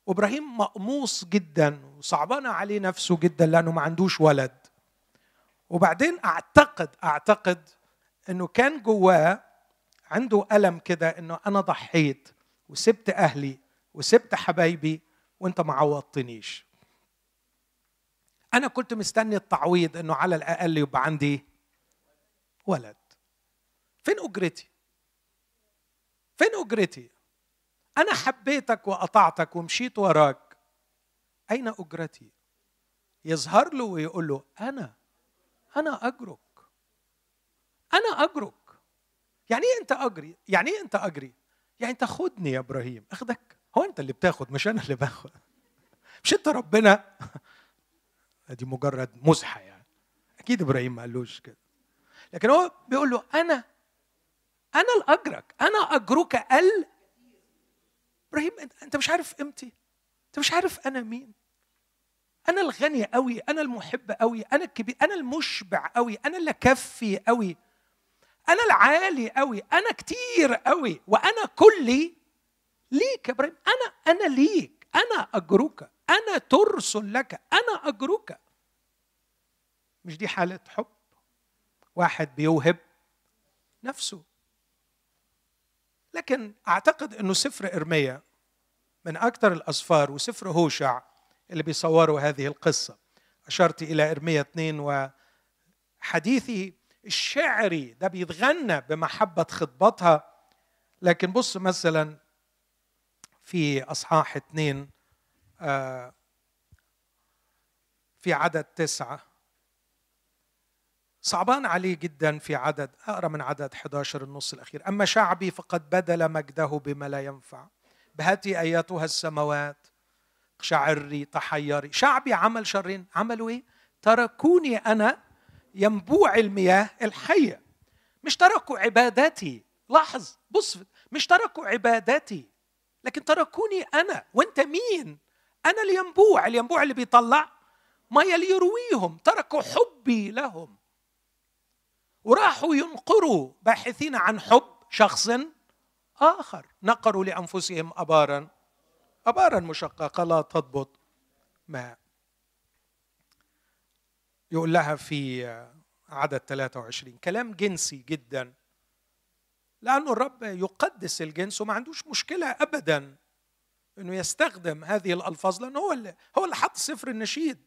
وابراهيم مقموص جدا وصعبانه عليه نفسه جدا لأنه ما عندوش ولد. وبعدين أعتقد أعتقد إنه كان جواه عنده ألم كده إنه أنا ضحيت وسبت أهلي وسبت حبايبي وانت ما عوضتنيش. أنا كنت مستني التعويض إنه على الأقل يبقى عندي ولد. فين أجرتي؟ فين أجرتي؟ أنا حبيتك وقطعتك ومشيت وراك. أين أجرتي؟ يظهر له ويقول له أنا أنا أجرك. أنا أجرك. يعني إيه أنت أجري؟ يعني إيه أنت أجري؟ يعني انت خدني يا إبراهيم. أخدك. هو انت اللي بتاخد مش أنا اللي باخد. مش انت ربنا؟ دي مجرد مزحة يعني. أكيد إبراهيم ما قالوش كده. لكن هو بيقول له أنا أنا الاجرك أنا أجرك ال. إبراهيم أنت مش عارف قيمتي؟ أنت مش عارف أنا مين؟ أنا الغني قوي أنا المحب قوي أنا الكبير أنا المشبع قوي أنا اللي كفي قوي أنا العالي قوي أنا كتير قوي وأنا كلي ليك يا إبراهيم. أنا أنا ليك. أنا أجرك. أنا ترس لك. أنا أجرك. مش دي حالة حب؟ واحد بيوهب نفسه. لكن أعتقد إنه سفر إرميا من أكثر الاسفار وسفر هوشع اللي بيصوروا هذه القصة. أشرت إلى إرميا اثنين وحديثه الشعري ده بيتغنى بمحبة خطبتها. لكن بص مثلا في أصحاح اثنين آه، في عدد تسعة. صعبان عليه جدا في عدد أقرأ من عدد 11 النص الأخير. أما شعبي فقد بدل مجده بما لا ينفع. بهاتي أياتها السماوات شعري تحيري. شعبي عمل شرين. عملوا إيه؟ تركوني أنا ينبوع المياه الحية. مش تركوا عبادتي لاحظ بص مش تركوا عبادتي لكن تركوني أنا وأنت مين؟ أنا الينبوع الينبوع اللي بيطلع مية ليرويهم تركوا حبي لهم. وراحوا ينقروا باحثين عن حب شخص آخر. نقروا لأنفسهم أبارا أبارا مشققة لا تضبط ماء يقول لها في عدد 23 كلام جنسي جدا. لأنه الرب يقدس الجنس وما عندوش مشكلة أبدا أنه يستخدم هذه الألفاظ لأنه هو اللي هو اللي حط سفر النشيد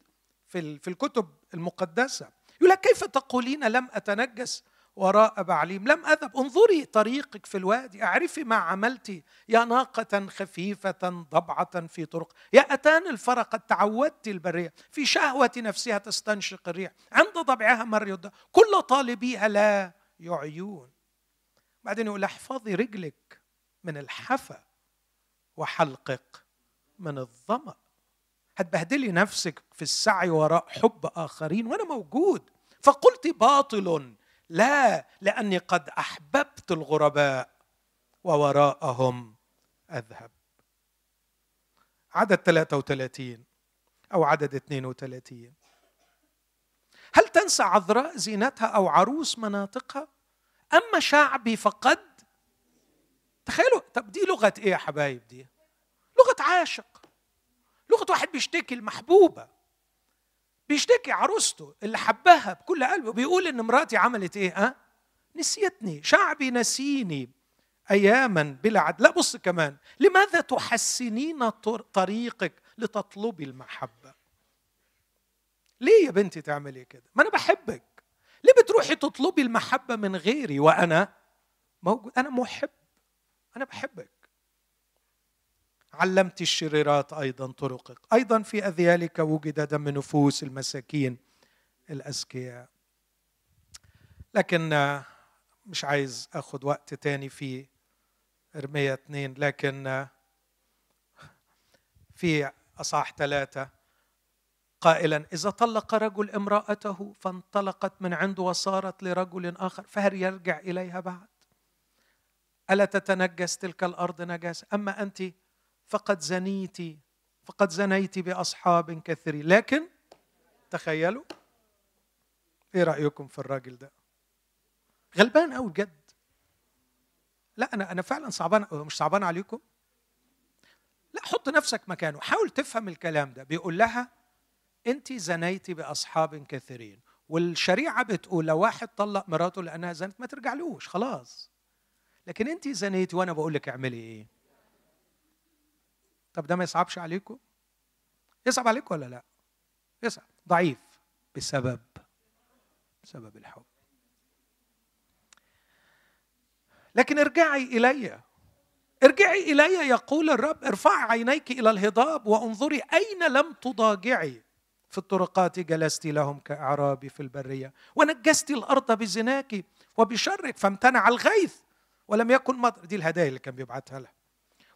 في في الكتب المقدسة. يقول لك كيف تقولين لم أتنجس وراء بعليم؟ لم أذهب. انظري طريقك في الوادي أعرفي ما عملت يا ناقة خفيفة ضبعة في طرق. يا أتان الفرق قد تعودت البرية. في شهوة نفسها تستنشق الريح. عند ضبعها مر كل طالبيها لا يعيون. بعدين يقول احفظي رجلك من الحفا وحلقك من الظمأ. هتبهدلي نفسك في السعي وراء حب آخرين وأنا موجود. فقلت باطل لا لأني قد أحببت الغرباء ووراءهم أذهب. عدد 33 أو عدد 32 هل تنسى عذراء زينتها أو عروس مناطقها؟ أما شعبي فقد تخيلوا طب دي لغة إيه يا حبايب دي؟ لغة عاشق. لغة واحد بيشتكي المحبوبة. بيشتكي عروسته اللي حبها بكل قلبه بيقول إن مراتي عملت إيه ها؟ نسيتني. شعبي نسيني اياما بلا عد لا بص كمان لماذا تحسنين طريقك لتطلبي المحبة؟ ليه يا بنتي تعملي كده؟ ما أنا بحبك. ليه بتروحي تطلبي المحبة من غيري وأنا موجود أنا محب أنا بحبك. علمت الشريرات أيضا طرقك. أيضا في أذيالك وجد دم نفوس المساكين الأذكياء. لكن مش عايز آخد وقت تاني في ارميا اتنين لكن في اصح ثلاثة قائلا إذا طلق رجل امرأته فانطلقت من عنده وصارت لرجل آخر فهل يرجع إليها بعد؟ ألا تتنجس تلك الأرض نجاسة؟ أما أنت فقد زنيت فقد زنيت بأصحاب كثيرين لكن تخيلوا إيه رأيكم في الراجل ده؟ غلبان قوي بجد. لا أنا أنا فعلا صعبان مش صعبان عليكم؟ لا حط نفسك مكانه. حاول تفهم الكلام ده. بيقول لها انت زنيتي بأصحاب كثيرين والشريعة بتقول لو واحد طلق مراته لأنها زنت ما ترجعلوش خلاص. لكن انت زنيتي وأنا بقول لك اعملي إيه؟ طب ده ما يصعبش عليكم؟ يصعب عليكم ولا لا؟ يصعب. ضعيف. بسبب. بسبب الحب. لكن ارجعي إلي. ارجعي إلي يقول الرب ارفعي عينيك إلى الهضاب وانظري أين لم تضاجعي. في الطرقات جلست لهم كاعرابي في البرية. ونجست الأرض بزناك وبشرك فامتنع الغيث ولم يكن مطر دي الهدايا اللي كان بيبعتها لها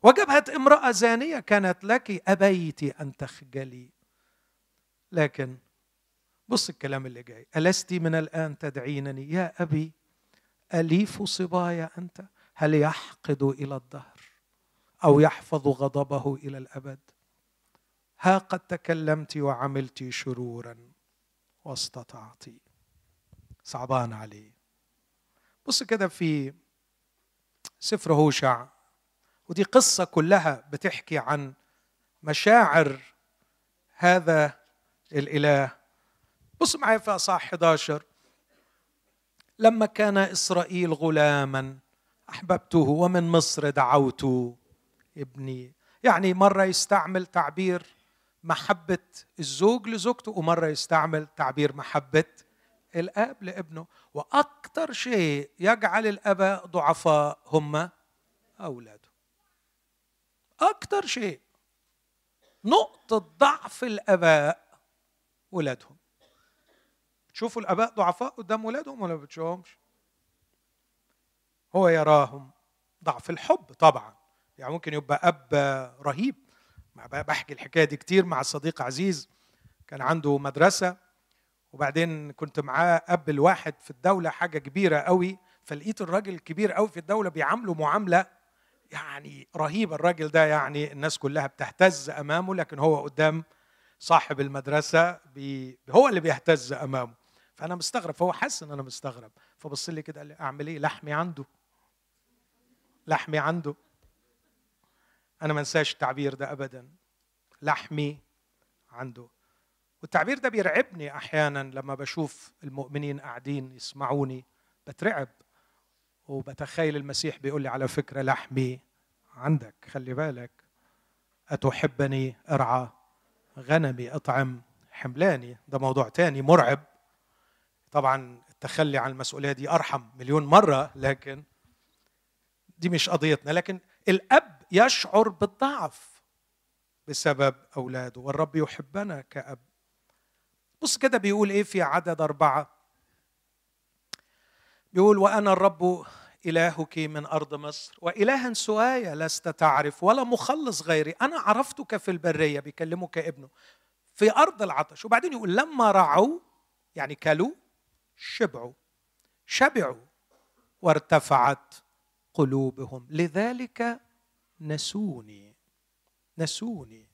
وجبهة امرأة زانية كانت لك أبيت أن تخجلي. لكن بص الكلام اللي جاي. ألست من الآن تدعينني؟ يا أبي أليف صبايا أنت؟ هل يحقد إلى الدهر أو يحفظ غضبه إلى الأبد؟ ها قد تكلمت وعملت شرورا واستطعت. صعبان عليه بص كده في سفر هوشع ودي قصة كلها بتحكي عن مشاعر هذا الإله. بص معايا في أصحاح 11 لما كان إسرائيل غلاما أحببته ومن مصر دعوت ابني. يعني مرة يستعمل تعبير محبة الزوج لزوجته ومرة يستعمل تعبير محبة الأب لابنه. وأكثر شيء يجعل الاباء ضعفاء هم أولاده. أكثر شيء نقطة ضعف الأباء ولادهم. شوفوا الأباء ضعفاء قدام ولادهم ولا بتشوفهمش؟ هو يراهم ضعف الحب طبعا. يعني ممكن يبقى أب رهيب. بحكي الحكاية دي كتير مع صديق عزيز كان عنده مدرسة وبعدين كنت معاه أب الواحد في الدولة حاجة كبيرة قوي. فلقيت الراجل الكبير قوي في الدولة بيعامله معاملة يعني رهيبة. الراجل ده يعني الناس كلها بتهتز أمامه لكن هو قدام صاحب المدرسة بي هو اللي بيهتز أمامه. فأنا مستغرب فهو حس إن أنا مستغرب. فبص لي كده قال لي أعمل إيه؟ لحمي عنده. لحمي عنده. أنا ما أنساش التعبير ده ابدا. لحمي عنده. والتعبير ده بيرعبني أحيانا لما بشوف المؤمنين قاعدين يسمعوني. بترعب. وبتخيل المسيح بيقول لي على فكرة لحمي عندك. خلي بالك. أتحبني؟ ارعى. غنمي؟ اطعم. حملاني؟ ده موضوع تاني. مرعب. طبعا التخلي عن المسؤولية دي أرحم مليون مرة لكن دي مش قضيتنا. لكن الأب يشعر بالضعف بسبب أولاده. والرب يحبنا كأب. بص كده بيقول إيه في عدد أربعة؟ بيقول وأنا الرب إلهك من أرض مصر. وإلها سواي لست تعرف ولا مخلص غيري. أنا عرفتك في البرية بيكلمه كابنه في أرض العطش. وبعدين يقول لما رعوا يعني كلوا شبعوا شبعوا وارتفعت قلوبهم. لذلك نسوني نسوني.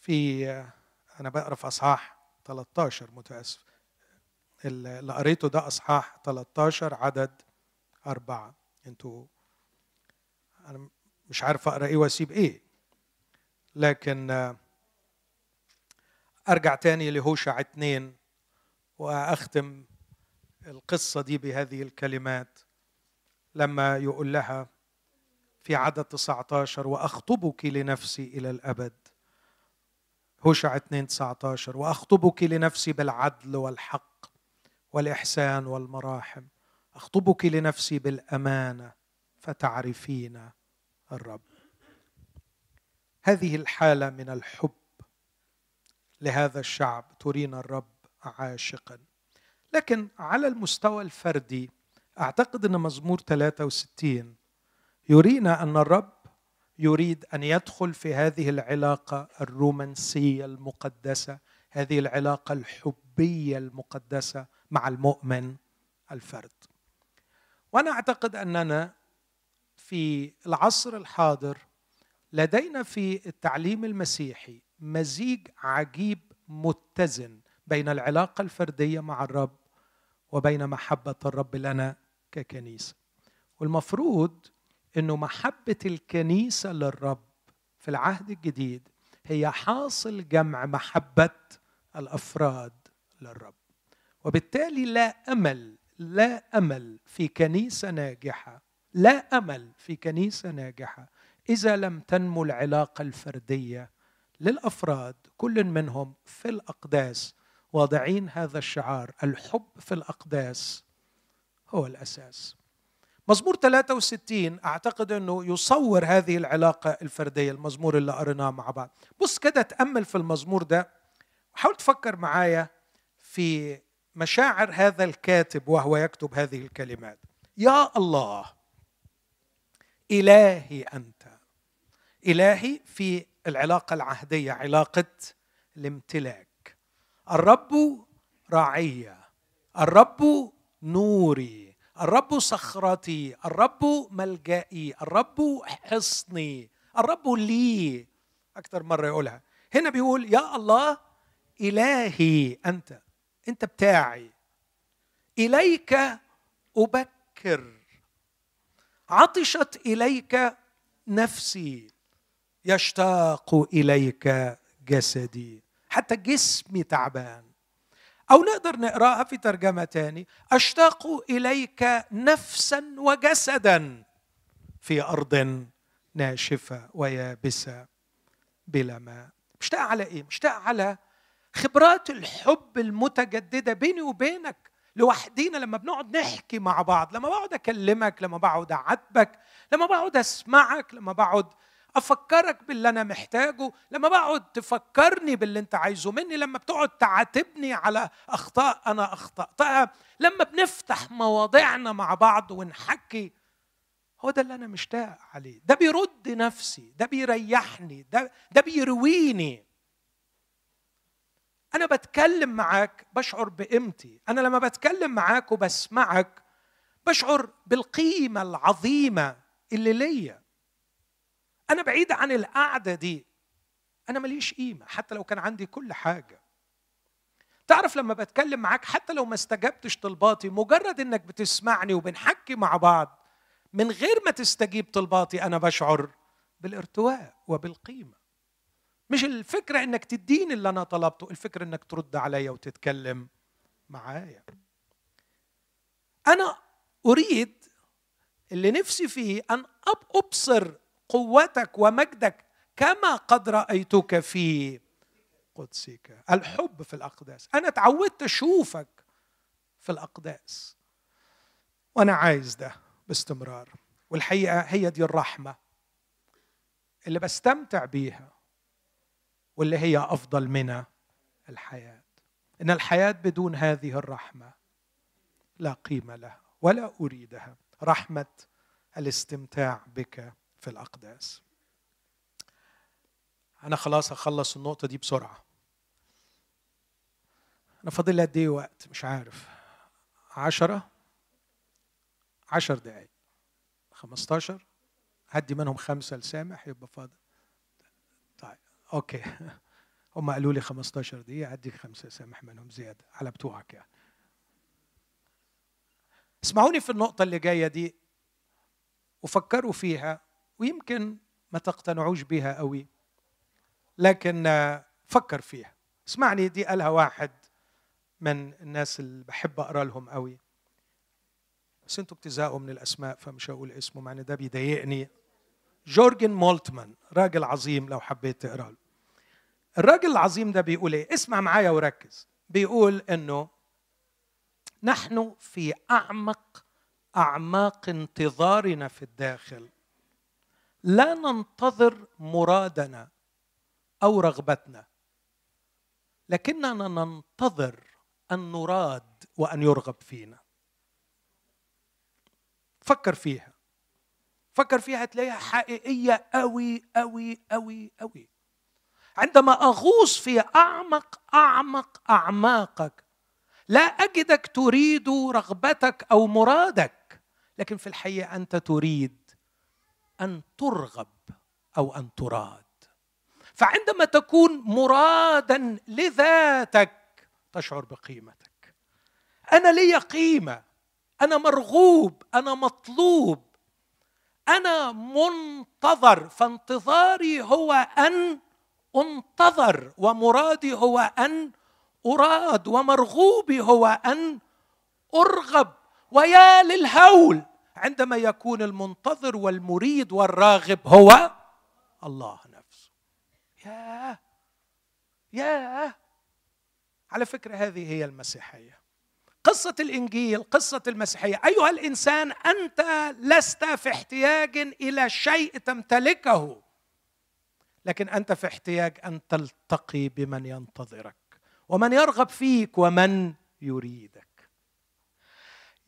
في أنا بقرأ في أصحاح 13 متأسف. اللي قريته ده أصحاح 13 عدد أربعة. أنتوا أنا مش عارف أقرأ إيه وأسيب إيه. لكن أرجع تاني لهوشع اتنين وأختم القصة دي بهذه الكلمات. لما يقول لها في عدد 19 وأخطبك لنفسي إلى الأبد. هوشع 2 19 وأخطبك لنفسي بالعدل والحق والإحسان والمراحم. أخطبك لنفسي بالأمانة فتعرفين الرب. هذه الحالة من الحب. لهذا الشعب ترينا الرب عاشقا. لكن على المستوى الفردي أعتقد إن مزمور 63 يرينا أن الرب يريد أن يدخل في هذه العلاقة الرومانسية المقدسة هذه العلاقة الحبية المقدسة مع المؤمن الفرد. وأنا أعتقد أننا في العصر الحاضر لدينا في التعليم المسيحي مزيج عجيب متزن بين العلاقة الفردية مع الرب وبين محبة الرب لنا ككنيسة. والمفروض إنه محبة الكنيسة للرب في العهد الجديد هي حاصل جمع محبة الأفراد للرب. وبالتالي لا أمل لا أمل في كنيسة ناجحة لا أمل في كنيسة ناجحة إذا لم تنمو العلاقة الفردية للأفراد كل منهم في الأقداس واضعين هذا الشعار الحب في الأقداس هو الأساس. مزمور 63 أعتقد إنه يصور هذه العلاقة الفردية المزمور اللي قريناه مع بعض. بص كده تأمل في المزمور ده. وحاول تفكر معايا في مشاعر هذا الكاتب وهو يكتب هذه الكلمات. يا الله إلهي أنت. إلهي في العلاقة العهدية علاقة الامتلاك. الرب راعية. الرب نوري. الرب صخرتي الرب ملجئي الرب حصني الرب لي. أكثر مرة يقولها. هنا بيقول يا الله إلهي أنت أنت بتاعي. إليك أبكر. عطشت إليك نفسي. يشتاق إليك جسدي. حتى جسمي تعبان. أو نقدر نقراها في ترجمة تاني. أشتاق إليك نفسا وجسدا في أرض ناشفة ويابسة بلا ماء. مشتاق على إيه؟ مشتاق على خبرات الحب المتجددة بيني وبينك لوحدينا لما بنقعد نحكي مع بعض لما بقعد أكلمك لما بقعد أعاتبك لما بقعد أسمعك لما بقعد افكرك باللي أنا محتاجه. لما بقعد تفكرني باللي انت عايزه مني لما بتقعد تعاتبني على أخطاء أنا أخطأتها لما بنفتح مواضيعنا مع بعض ونحكي هو ده اللي أنا مشتاق عليه. ده بيرد نفسي ده بيريحني ده ده بيرويني. أنا بتكلم معاك بشعر بقيمتي. أنا لما بتكلم معاك وبسمعك بشعر بالقيمة العظيمة اللي ليا. أنا بعيد عن القعدة دي. أنا ماليش قيمة حتى لو كان عندي كل حاجة. تعرف لما بتكلم معاك حتى لو ما استجبتش طلباتي مجرد إنك بتسمعني وبنحكي مع بعض من غير ما تستجيب طلباتي أنا بشعر بالارتواء وبالقيمة. مش الفكرة إنك تديني اللي أنا طلبته الفكرة إنك ترد عليا وتتكلم معايا. أنا أريد اللي نفسي فيه أن ابصر قوتك ومجدك كما قد رأيتك في قدسك. الحب في الأقداس. أنا تعودت أشوفك في الأقداس. وأنا عايز ده باستمرار. والحقيقة هي دي الرحمة. اللي بستمتع بيها واللي هي أفضل من الحياة. إن الحياة بدون هذه الرحمة لا قيمة لها ولا أريدها. رحمة الاستمتاع بك. في الأقداس. أنا خلاص اخلص النقطة دي بسرعة. أنا فاضل لي قد إيه وقت؟ مش عارف. عشرة؟ عشر دقايق. خمستاشر؟ هدي منهم خمسة لسامح يبقى فاضل. أوكي. هم قالوا لي 15 دقيقة أديك خمسة سامح منهم زيادة على بتوعك يعني. اسمعوني في النقطة اللي جاية دي وفكروا فيها. ويمكن ما تقتنعوش بيها قوي لكن فكر فيها. اسمعني دي قالها واحد من الناس اللي بحب أقرأ لهم قوي. بس أنتوا بتزهقوا من الأسماء فمش هقول اسمه مع إن ده بيضايقني. جورجن مولتمان راجل عظيم لو حبيت تقرأ له. الراجل العظيم ده بيقول إيه؟ اسمع معايا وركز. بيقول إنه نحن في أعمق أعماق انتظارنا في الداخل. لا ننتظر مرادنا أو رغبتنا. لكننا ننتظر أن نراد وأن يرغب فينا. فكر فيها. فكر فيها تلاقيها حقيقية قوي قوي قوي قوي عندما أغوص في أعمق أعمق أعماقك لا أجدك تريد رغبتك أو مرادك لكن في الحقيقة أنت تريد أن ترغب أو أن تراد. فعندما تكون مرادا لذاتك تشعر بقيمتك. أنا لي قيمة. أنا مرغوب. أنا مطلوب. أنا منتظر. فانتظاري هو أن أنتظر ومرادي هو أن أراد ومرغوبي هو أن أرغب. ويا للهول. عندما يكون المنتظر والمريد والراغب هو الله نفسه. يا يا على فكرة هذه هي المسيحية. قصة الإنجيل قصة المسيحية. أيها الإنسان أنت لست في احتياج إلى شيء تمتلكه لكن أنت في احتياج أن تلتقي بمن ينتظرك ومن يرغب فيك ومن يريدك.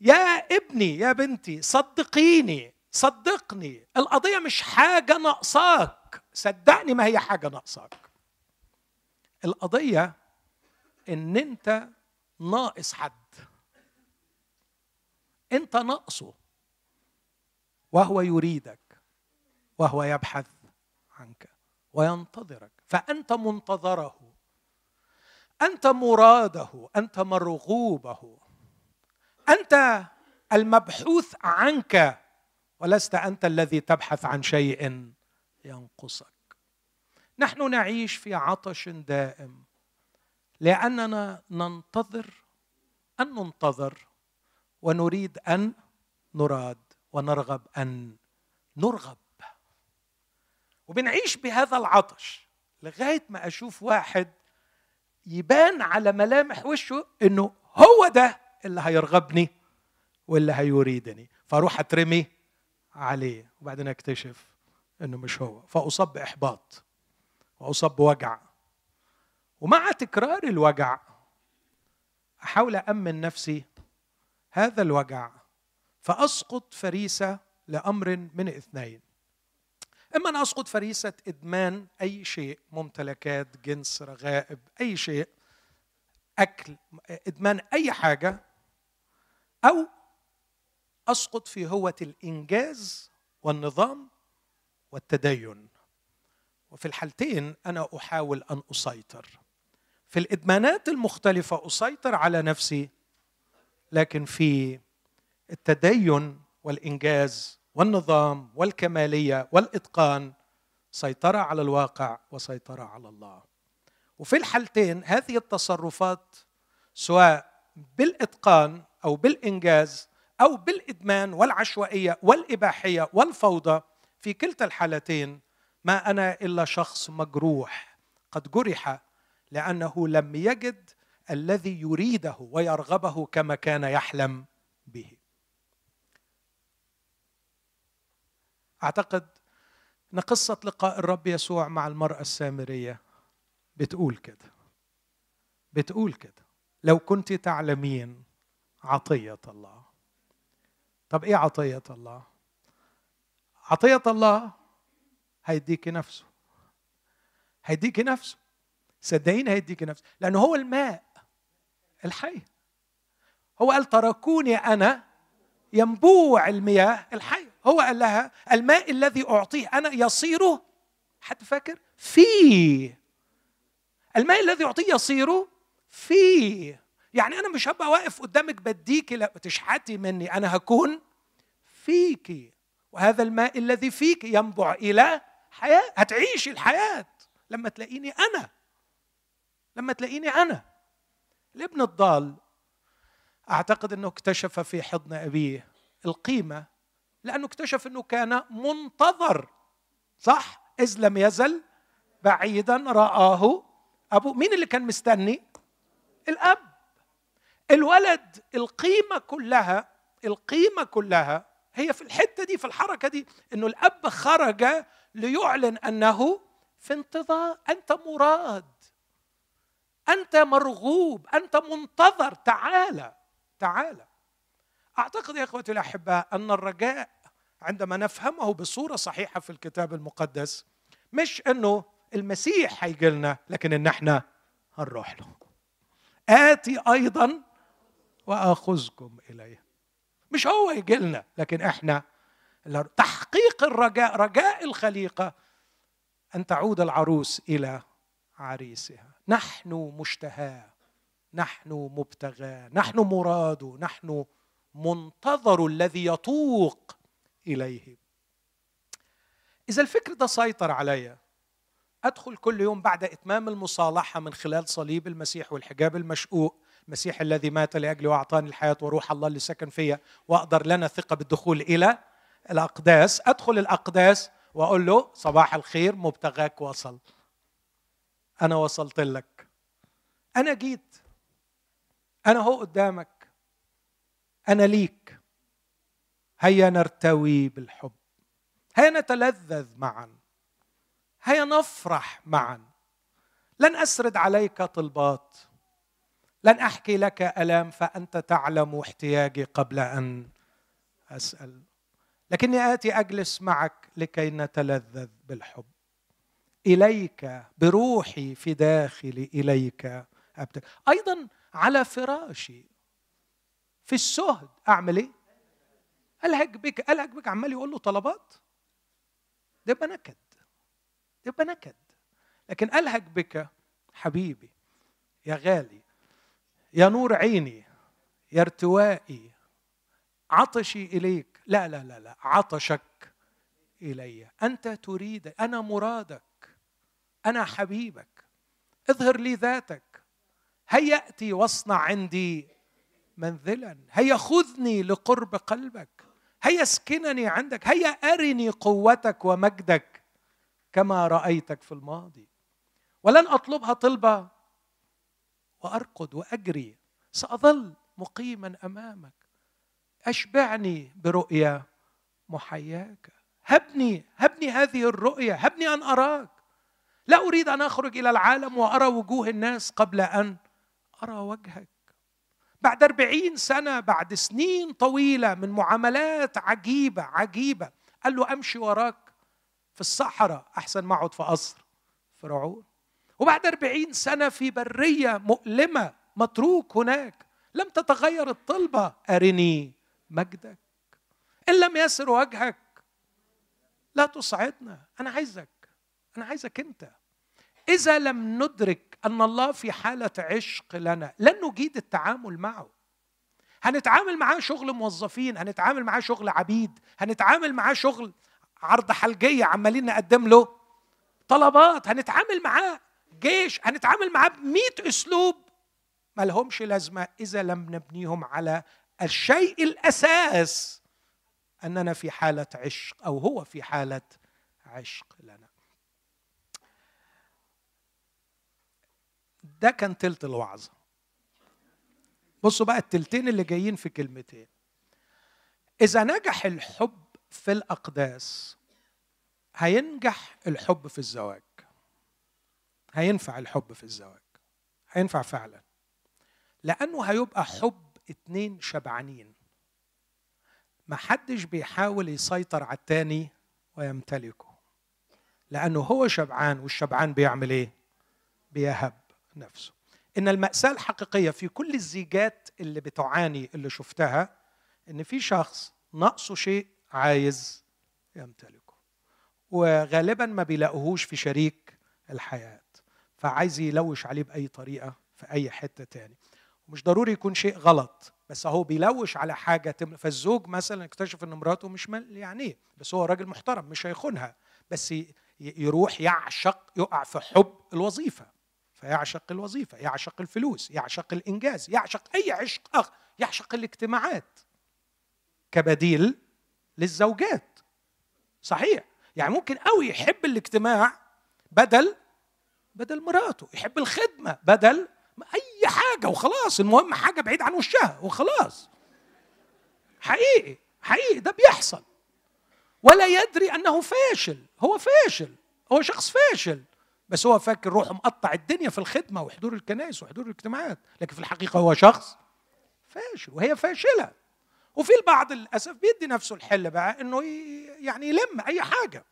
يا ابني يا بنتي صدقيني صدقني القضية مش حاجة ناقصاك. صدقني ما هي حاجة ناقصاك. القضية إن أنت ناقص حد. أنت ناقصه. وهو يريدك. وهو يبحث عنك. وينتظرك. فأنت منتظره. أنت مراده. أنت مرغوبه. أنت المبحوث عنك ولست أنت الذي تبحث عن شيء ينقصك. نحن نعيش في عطش دائم. لأننا ننتظر أن ننتظر ونريد أن نراد ونرغب أن نرغب. وبنعيش بهذا العطش لغاية ما أشوف واحد يبان على ملامح وشه إنه هو ده اللي هيرغبني واللي هيريدني. فاروح اترمي عليه وبعدين اكتشف انه مش هو. فاصاب باحباط واصاب بوجع. ومع تكرار الوجع احاول امن نفسي هذا الوجع فاسقط فريسة لامر من اثنين. إما أن أسقط فريسة إدمان أي شيء ممتلكات جنس رغائب أي شيء أكل إدمان أي حاجة أو أسقط في هوة الإنجاز والنظام والتدين. وفي الحالتين أنا أحاول أن أسيطر. في الإدمانات المختلفة أسيطر على نفسي لكن في التدين والإنجاز والنظام والكمالية والإتقان سيطره على الواقع وسيطره على الله. وفي الحالتين هذه التصرفات سواء بالإتقان أو بالإنجاز أو بالإدمان والعشوائية والإباحية والفوضى في كلتا الحالتين ما أنا إلا شخص مجروح قد جرح لأنه لم يجد الذي يريده ويرغبه كما كان يحلم به. أعتقد إن قصة لقاء الرب يسوع مع المرأة السامرية بتقول كده بتقول كده. لو كنت تعلمين عطية الله. طب إيه عطية الله؟ عطية الله هيديكي نفسه. هيديكي نفسه. صدقيني هيديكي نفسه. لأنه هو الماء الحي. هو قال تركوني أنا ينبوع المياه الحي هو قال لها الماء الذي أعطيه أنا يصير حد فاكر؟ فيه. الماء الذي أعطيه يصير فيه. يعني أنا مش هبقى واقف قدامك بديكي لا تشحتي مني أنا هكون فيكي وهذا الماء الذي فيك ينبع إلى حياة هتعيشي الحياة. لما تلاقيني أنا لما تلاقيني أنا. الابن الضال أعتقد إنه اكتشف في حضن أبيه القيمة لأنه اكتشف إنه كان منتظر صح؟ إذ لم يزل بعيدا رآه ابوه مين اللي كان مستني؟ الأب. الولد القيمة كلها القيمة كلها هي في الحتة دي في الحركة دي إنه الأب خرج ليعلن أنه في انتظار أنت مراد أنت مرغوب أنت منتظر تعالى تعالى أعتقد يا إخوتي الأحباء أن الرجاء عندما نفهمه بصورة صحيحة في الكتاب المقدس مش إنه المسيح هيجي لنا لكن إن إحنا هنروح له. آتي أيضا وأخذكم إليه. مش هو يجي لنا لكن إحنا تحقيق الرجاء رجاء الخليقة أن تعود العروس إلى عريسها. نحن مشتهاه نحن مبتغاه نحن مراد نحن منتظر الذي يطوق إليه. إذا الفكر ده سيطر عليا أدخل كل يوم بعد إتمام المصالحة من خلال صليب المسيح والحجاب المشقوق. المسيح الذي مات لاجلي وأعطاني الحياة وروح الله اللي سكن فيا وأقدر لنا ثقة بالدخول إلى الأقداس. أدخل الأقداس وأقول له صباح الخير مبتغاك وصل. أنا وصلت لك. أنا جيت. أنا هو قدامك. أنا ليك. هيا نرتوي بالحب. هيا نتلذذ معا. هيا نفرح معا. لن أسرد عليك طلبات. لن أحكي لك الام فأنت تعلم احتياجي قبل أن أسأل. لكني آتي أجلس معك لكي نتلذذ بالحب. إليك بروحي في داخلي إليك أبتك. أيضا على فراشي. في السهد أعمل إيه؟ ألهج بك ألهج بك. عمال يقول له طلبات؟ ده يبقى نكد ده يبقى نكد. لكن ألهج بك حبيبي يا غالي. يا نور عيني يا ارتوائي عطشي إليك. لا لا لا لا عطشك إلي. أنت تريد أنا مرادك أنا حبيبك. اظهر لي ذاتك. هيأتي واصنع عندي منزلا. هيا خذني لقرب قلبك. هيا اسكنني عندك. هيا ارني قوتك ومجدك كما رأيتك في الماضي. ولن أطلبها طلبة وأرقد وأجري سأظل مقيما أمامك. أشبعني برؤيا محياك. هبني هبني هذه الرؤيه هبني أن أراك. لا أريد أن أخرج إلى العالم وأرى وجوه الناس قبل أن أرى وجهك. بعد أربعين سنة بعد سنين طويلة من معاملات عجيبة عجيبة قال له أمشي وراك في الصحراء أحسن ما أقعد في قصر فرعون. وبعد أربعين سنة في برية مؤلمة متروك هناك. لم تتغير الطلبة. أرني مجدك. إن لم يسر وجهك لا تصعدنا. أنا عايزك أنا عايزك أنت. إذا لم ندرك أن الله في حالة عشق لنا لن نجيد التعامل معه. هنتعامل معاه شغل موظفين هنتعامل معاه شغل عبيد هنتعامل معاه شغل عرض حلقية عمالين نقدم له طلبات هنتعامل معاه. جيش هنتعامل معاه بمئة أسلوب ما لهمش لازمة إذا لم نبنيهم على الشيء الأساس أننا في حالة عشق أو هو في حالة عشق لنا. ده كان تلت الوعظة. بصوا بقى التلتين اللي جايين في كلمتين. إذا نجح الحب في الأقداس هينجح الحب في الزواج. هينفع الحب في الزواج. هينفع فعلا. لأنه هيبقى حب اتنين شبعانين. محدش بيحاول يسيطر على التاني ويمتلكه. لأنه هو شبعان والشبعان بيعمل إيه؟ بيهب نفسه. إن المأساة الحقيقية في كل الزيجات اللي بتعاني اللي شفتها إن في شخص ناقصه شيء عايز يمتلكه. وغالبا ما بيلاقوهوش في شريك الحياة. فعايز يلوش عليه بأي طريقة في أي حتة تاني. ومش ضروري يكون شيء غلط بس هو بيلوش على حاجة تم... فالزوج مثلا اكتشف إن مراته مش يعني بس هو راجل محترم مش هيخونها بس يروح يعشق يقع في حب الوظيفة فيعشق الوظيفة يعشق الفلوس يعشق الإنجاز يعشق أي عشق أخ يعشق الاجتماعات. كبديل للزوجات. صحيح. يعني ممكن قوي يحب الاجتماع بدل بدل مراته يحب الخدمة بدل أي حاجة وخلاص المهم حاجة بعيد عن وشها وخلاص. حقيقي حقيقي ده بيحصل. ولا يدري أنه فاشل هو فاشل هو شخص فاشل بس هو فاكر روحه مقطع الدنيا في الخدمة وحضور الكنائس وحضور الاجتماعات لكن في الحقيقة هو شخص فاشل وهي فاشلة. وفي البعض للأسف بيدي نفسه الحل بقى إنه يعني يلم أي حاجة.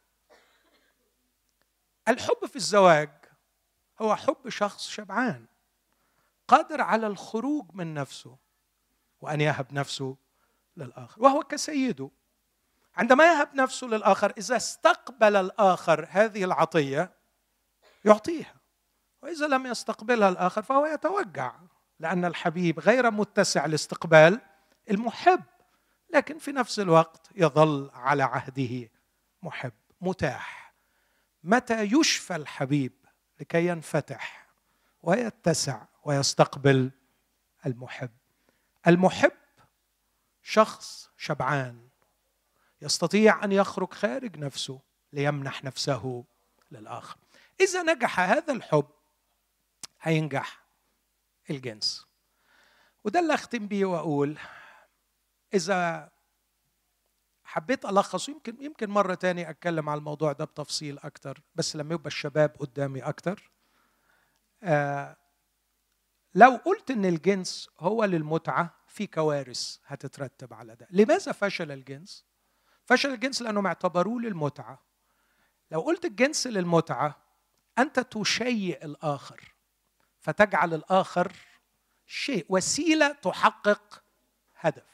الحب في الزواج هو حب شخص شبعان قادر على الخروج من نفسه وأن يهب نفسه للآخر وهو كسيده. عندما يهب نفسه للآخر إذا استقبل الآخر هذه العطية يعطيها وإذا لم يستقبلها الآخر فهو يتوجع لأن الحبيب غير متسع لاستقبال المحب لكن في نفس الوقت يظل على عهده محب متاح. متى يشفى الحبيب لكي ينفتح ويتسع ويستقبل المحب. المحب شخص شبعان يستطيع أن يخرج خارج نفسه ليمنح نفسه للآخر. إذا نجح هذا الحب هينجح الجنس. وده اللي أختم بيه وأقول إذا حبيت ألخص يمكن يمكن مرة تاني أتكلم على الموضوع ده بتفصيل أكتر بس لما يبقى الشباب قدامي أكتر. آه لو قلت إن الجنس هو للمتعة في كوارث هتترتب على ده. لماذا فشل الجنس؟ فشل الجنس لانهم اعتبروه للمتعة. لو قلت الجنس للمتعة أنت تشيء الآخر فتجعل الآخر شيء وسيلة تحقق هدف.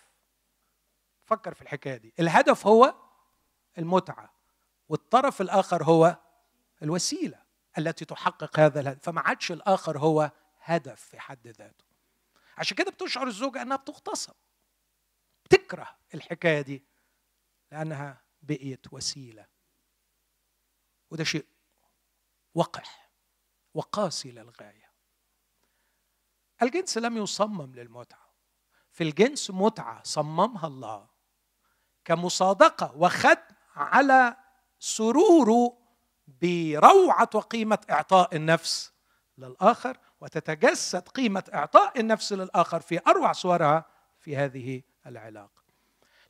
فكر في الحكاية دي. الهدف هو المتعة والطرف الآخر هو الوسيلة التي تحقق هذا الهدف. فما عادش الآخر هو هدف في حد ذاته. عشان كده بتشعر الزوجة إنها بتغتصب تكره الحكاية دي لأنها بقيت وسيلة. وده شيء وقح وقاسي للغاية. الجنس لم يصمم للمتعة. في الجنس متعة صممها الله. كمصادقة وختم على سروره بروعة وقيمة إعطاء النفس للآخر وتتجسد قيمة إعطاء النفس للآخر في أروع صورها في هذه العلاقة.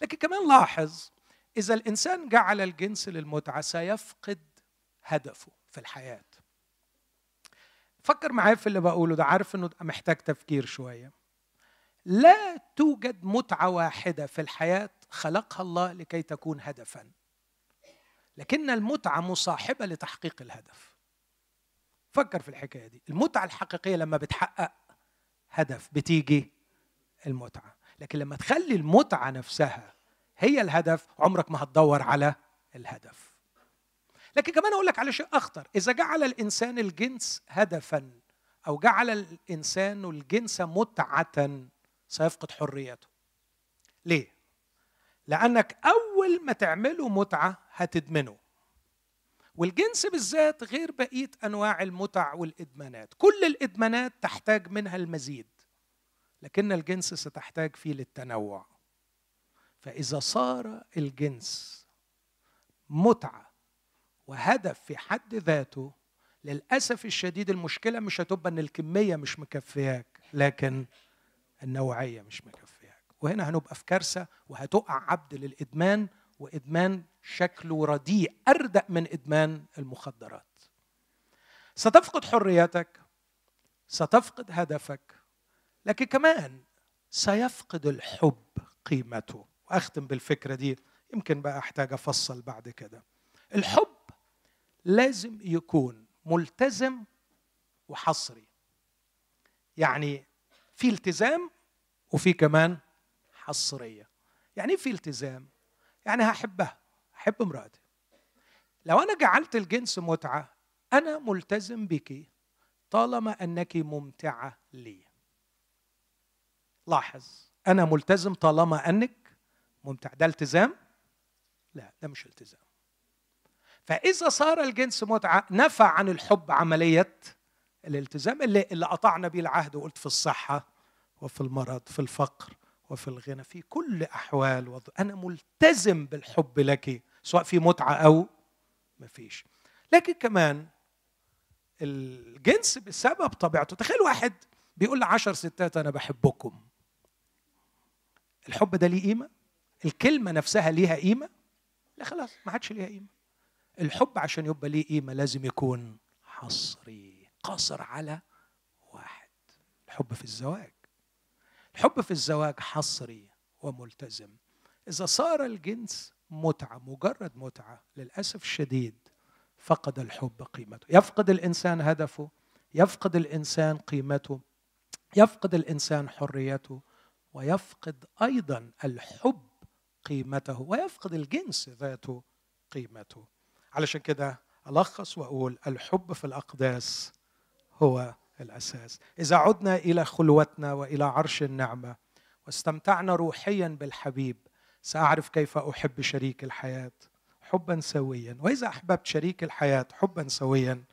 لكن كمان لاحظ إذا الإنسان جعل الجنس للمتعة سيفقد هدفه في الحياة. فكر معايا في اللي بقوله ده عارف إنه محتاج تفكير شوية. لا توجد متعة واحدة في الحياة خلقها الله لكي تكون هدفا. لكن المتعة مصاحبة لتحقيق الهدف. فكر في الحكاية دي. المتعة الحقيقية لما بتحقق هدف بتيجي المتعة. لكن لما تخلي المتعة نفسها هي الهدف عمرك ما هتدور على الهدف. لكن كمان أقول لك على شيء أخطر. إذا جعل الإنسان الجنس هدفا أو جعل الإنسان الجنس متعة سيفقد حريته. ليه؟ لأنك أول ما تعمله متعة هتدمنه. والجنس بالذات غير بقية أنواع المتع والإدمانات. كل الإدمانات تحتاج منها المزيد لكن الجنس ستحتاج فيه للتنوع. فإذا صار الجنس متعه وهدف في حد ذاته للأسف الشديد المشكلة مش هتبقى إن الكمية مش مكفياك لكن النوعية مش مكفياك وهنا هنبقى في كارثة وهتقع عبد للإدمان وإدمان شكله رديء أردأ من إدمان المخدرات. ستفقد حريتك ستفقد هدفك لكن كمان سيفقد الحب قيمته. وأختم بالفكرة دي يمكن بقى أحتاج أفصل بعد كده. الحب لازم يكون ملتزم وحصري. يعني في التزام وفي كمان حصرية. يعني إيه في التزام؟ يعني هحبها احب امرأتي. لو أنا جعلت الجنس متعة أنا ملتزم بك طالما أنك ممتعة لي. لاحظ أنا ملتزم طالما أنك ممتع. ده التزام؟ لا ده مش التزام. فإذا صار الجنس متعة نفى عن الحب عملية الالتزام اللي اللي قطعنا به العهد وقلت في الصحة وفي المرض في الفقر وفي الغنى في كل أحوال وض... أنا ملتزم بالحب لك سواء في متعة أو ما فيش. لكن كمان الجنس بسبب طبيعته. تخيل واحد بيقول لعشر ستات أنا بحبكم. الحب ده ليه قيمة؟ الكلمة نفسها ليها قيمة؟ لا خلاص ما عادش ليها قيمة. الحب عشان يبقى ليه قيمة لازم يكون حصري قاصر على واحد. الحب في الزواج. الحب في الزواج حصري وملتزم. إذا صار الجنس متعة مجرد متعة للأسف الشديد فقد الحب قيمته. يفقد الإنسان هدفه يفقد الإنسان قيمته يفقد الإنسان حريته ويفقد أيضا الحب قيمته ويفقد الجنس ذاته قيمته. علشان كده ألخص وأقول الحب في الأقداس هو الأساس. إذا عدنا إلى خلوتنا وإلى عرش النعمة واستمتعنا روحيا بالحبيب سأعرف كيف أحب شريك الحياة حبا سويا. وإذا أحببت شريك الحياة حبا سويا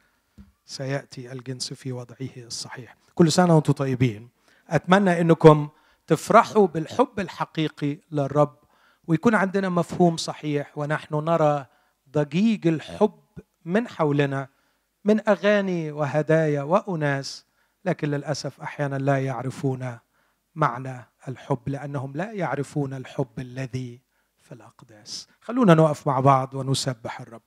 سيأتي الجنس في وضعه الصحيح. كل سنة وأنتم طيبين. أتمنى إنكم تفرحوا بالحب الحقيقي للرب ويكون عندنا مفهوم صحيح ونحن نرى ضجيج الحب من حولنا. من أغاني وهدايا وأناس لكن للأسف أحيانا لا يعرفون معنى الحب لأنهم لا يعرفون الحب الذي في الأقداس. خلونا نقف مع بعض ونسبح الرب.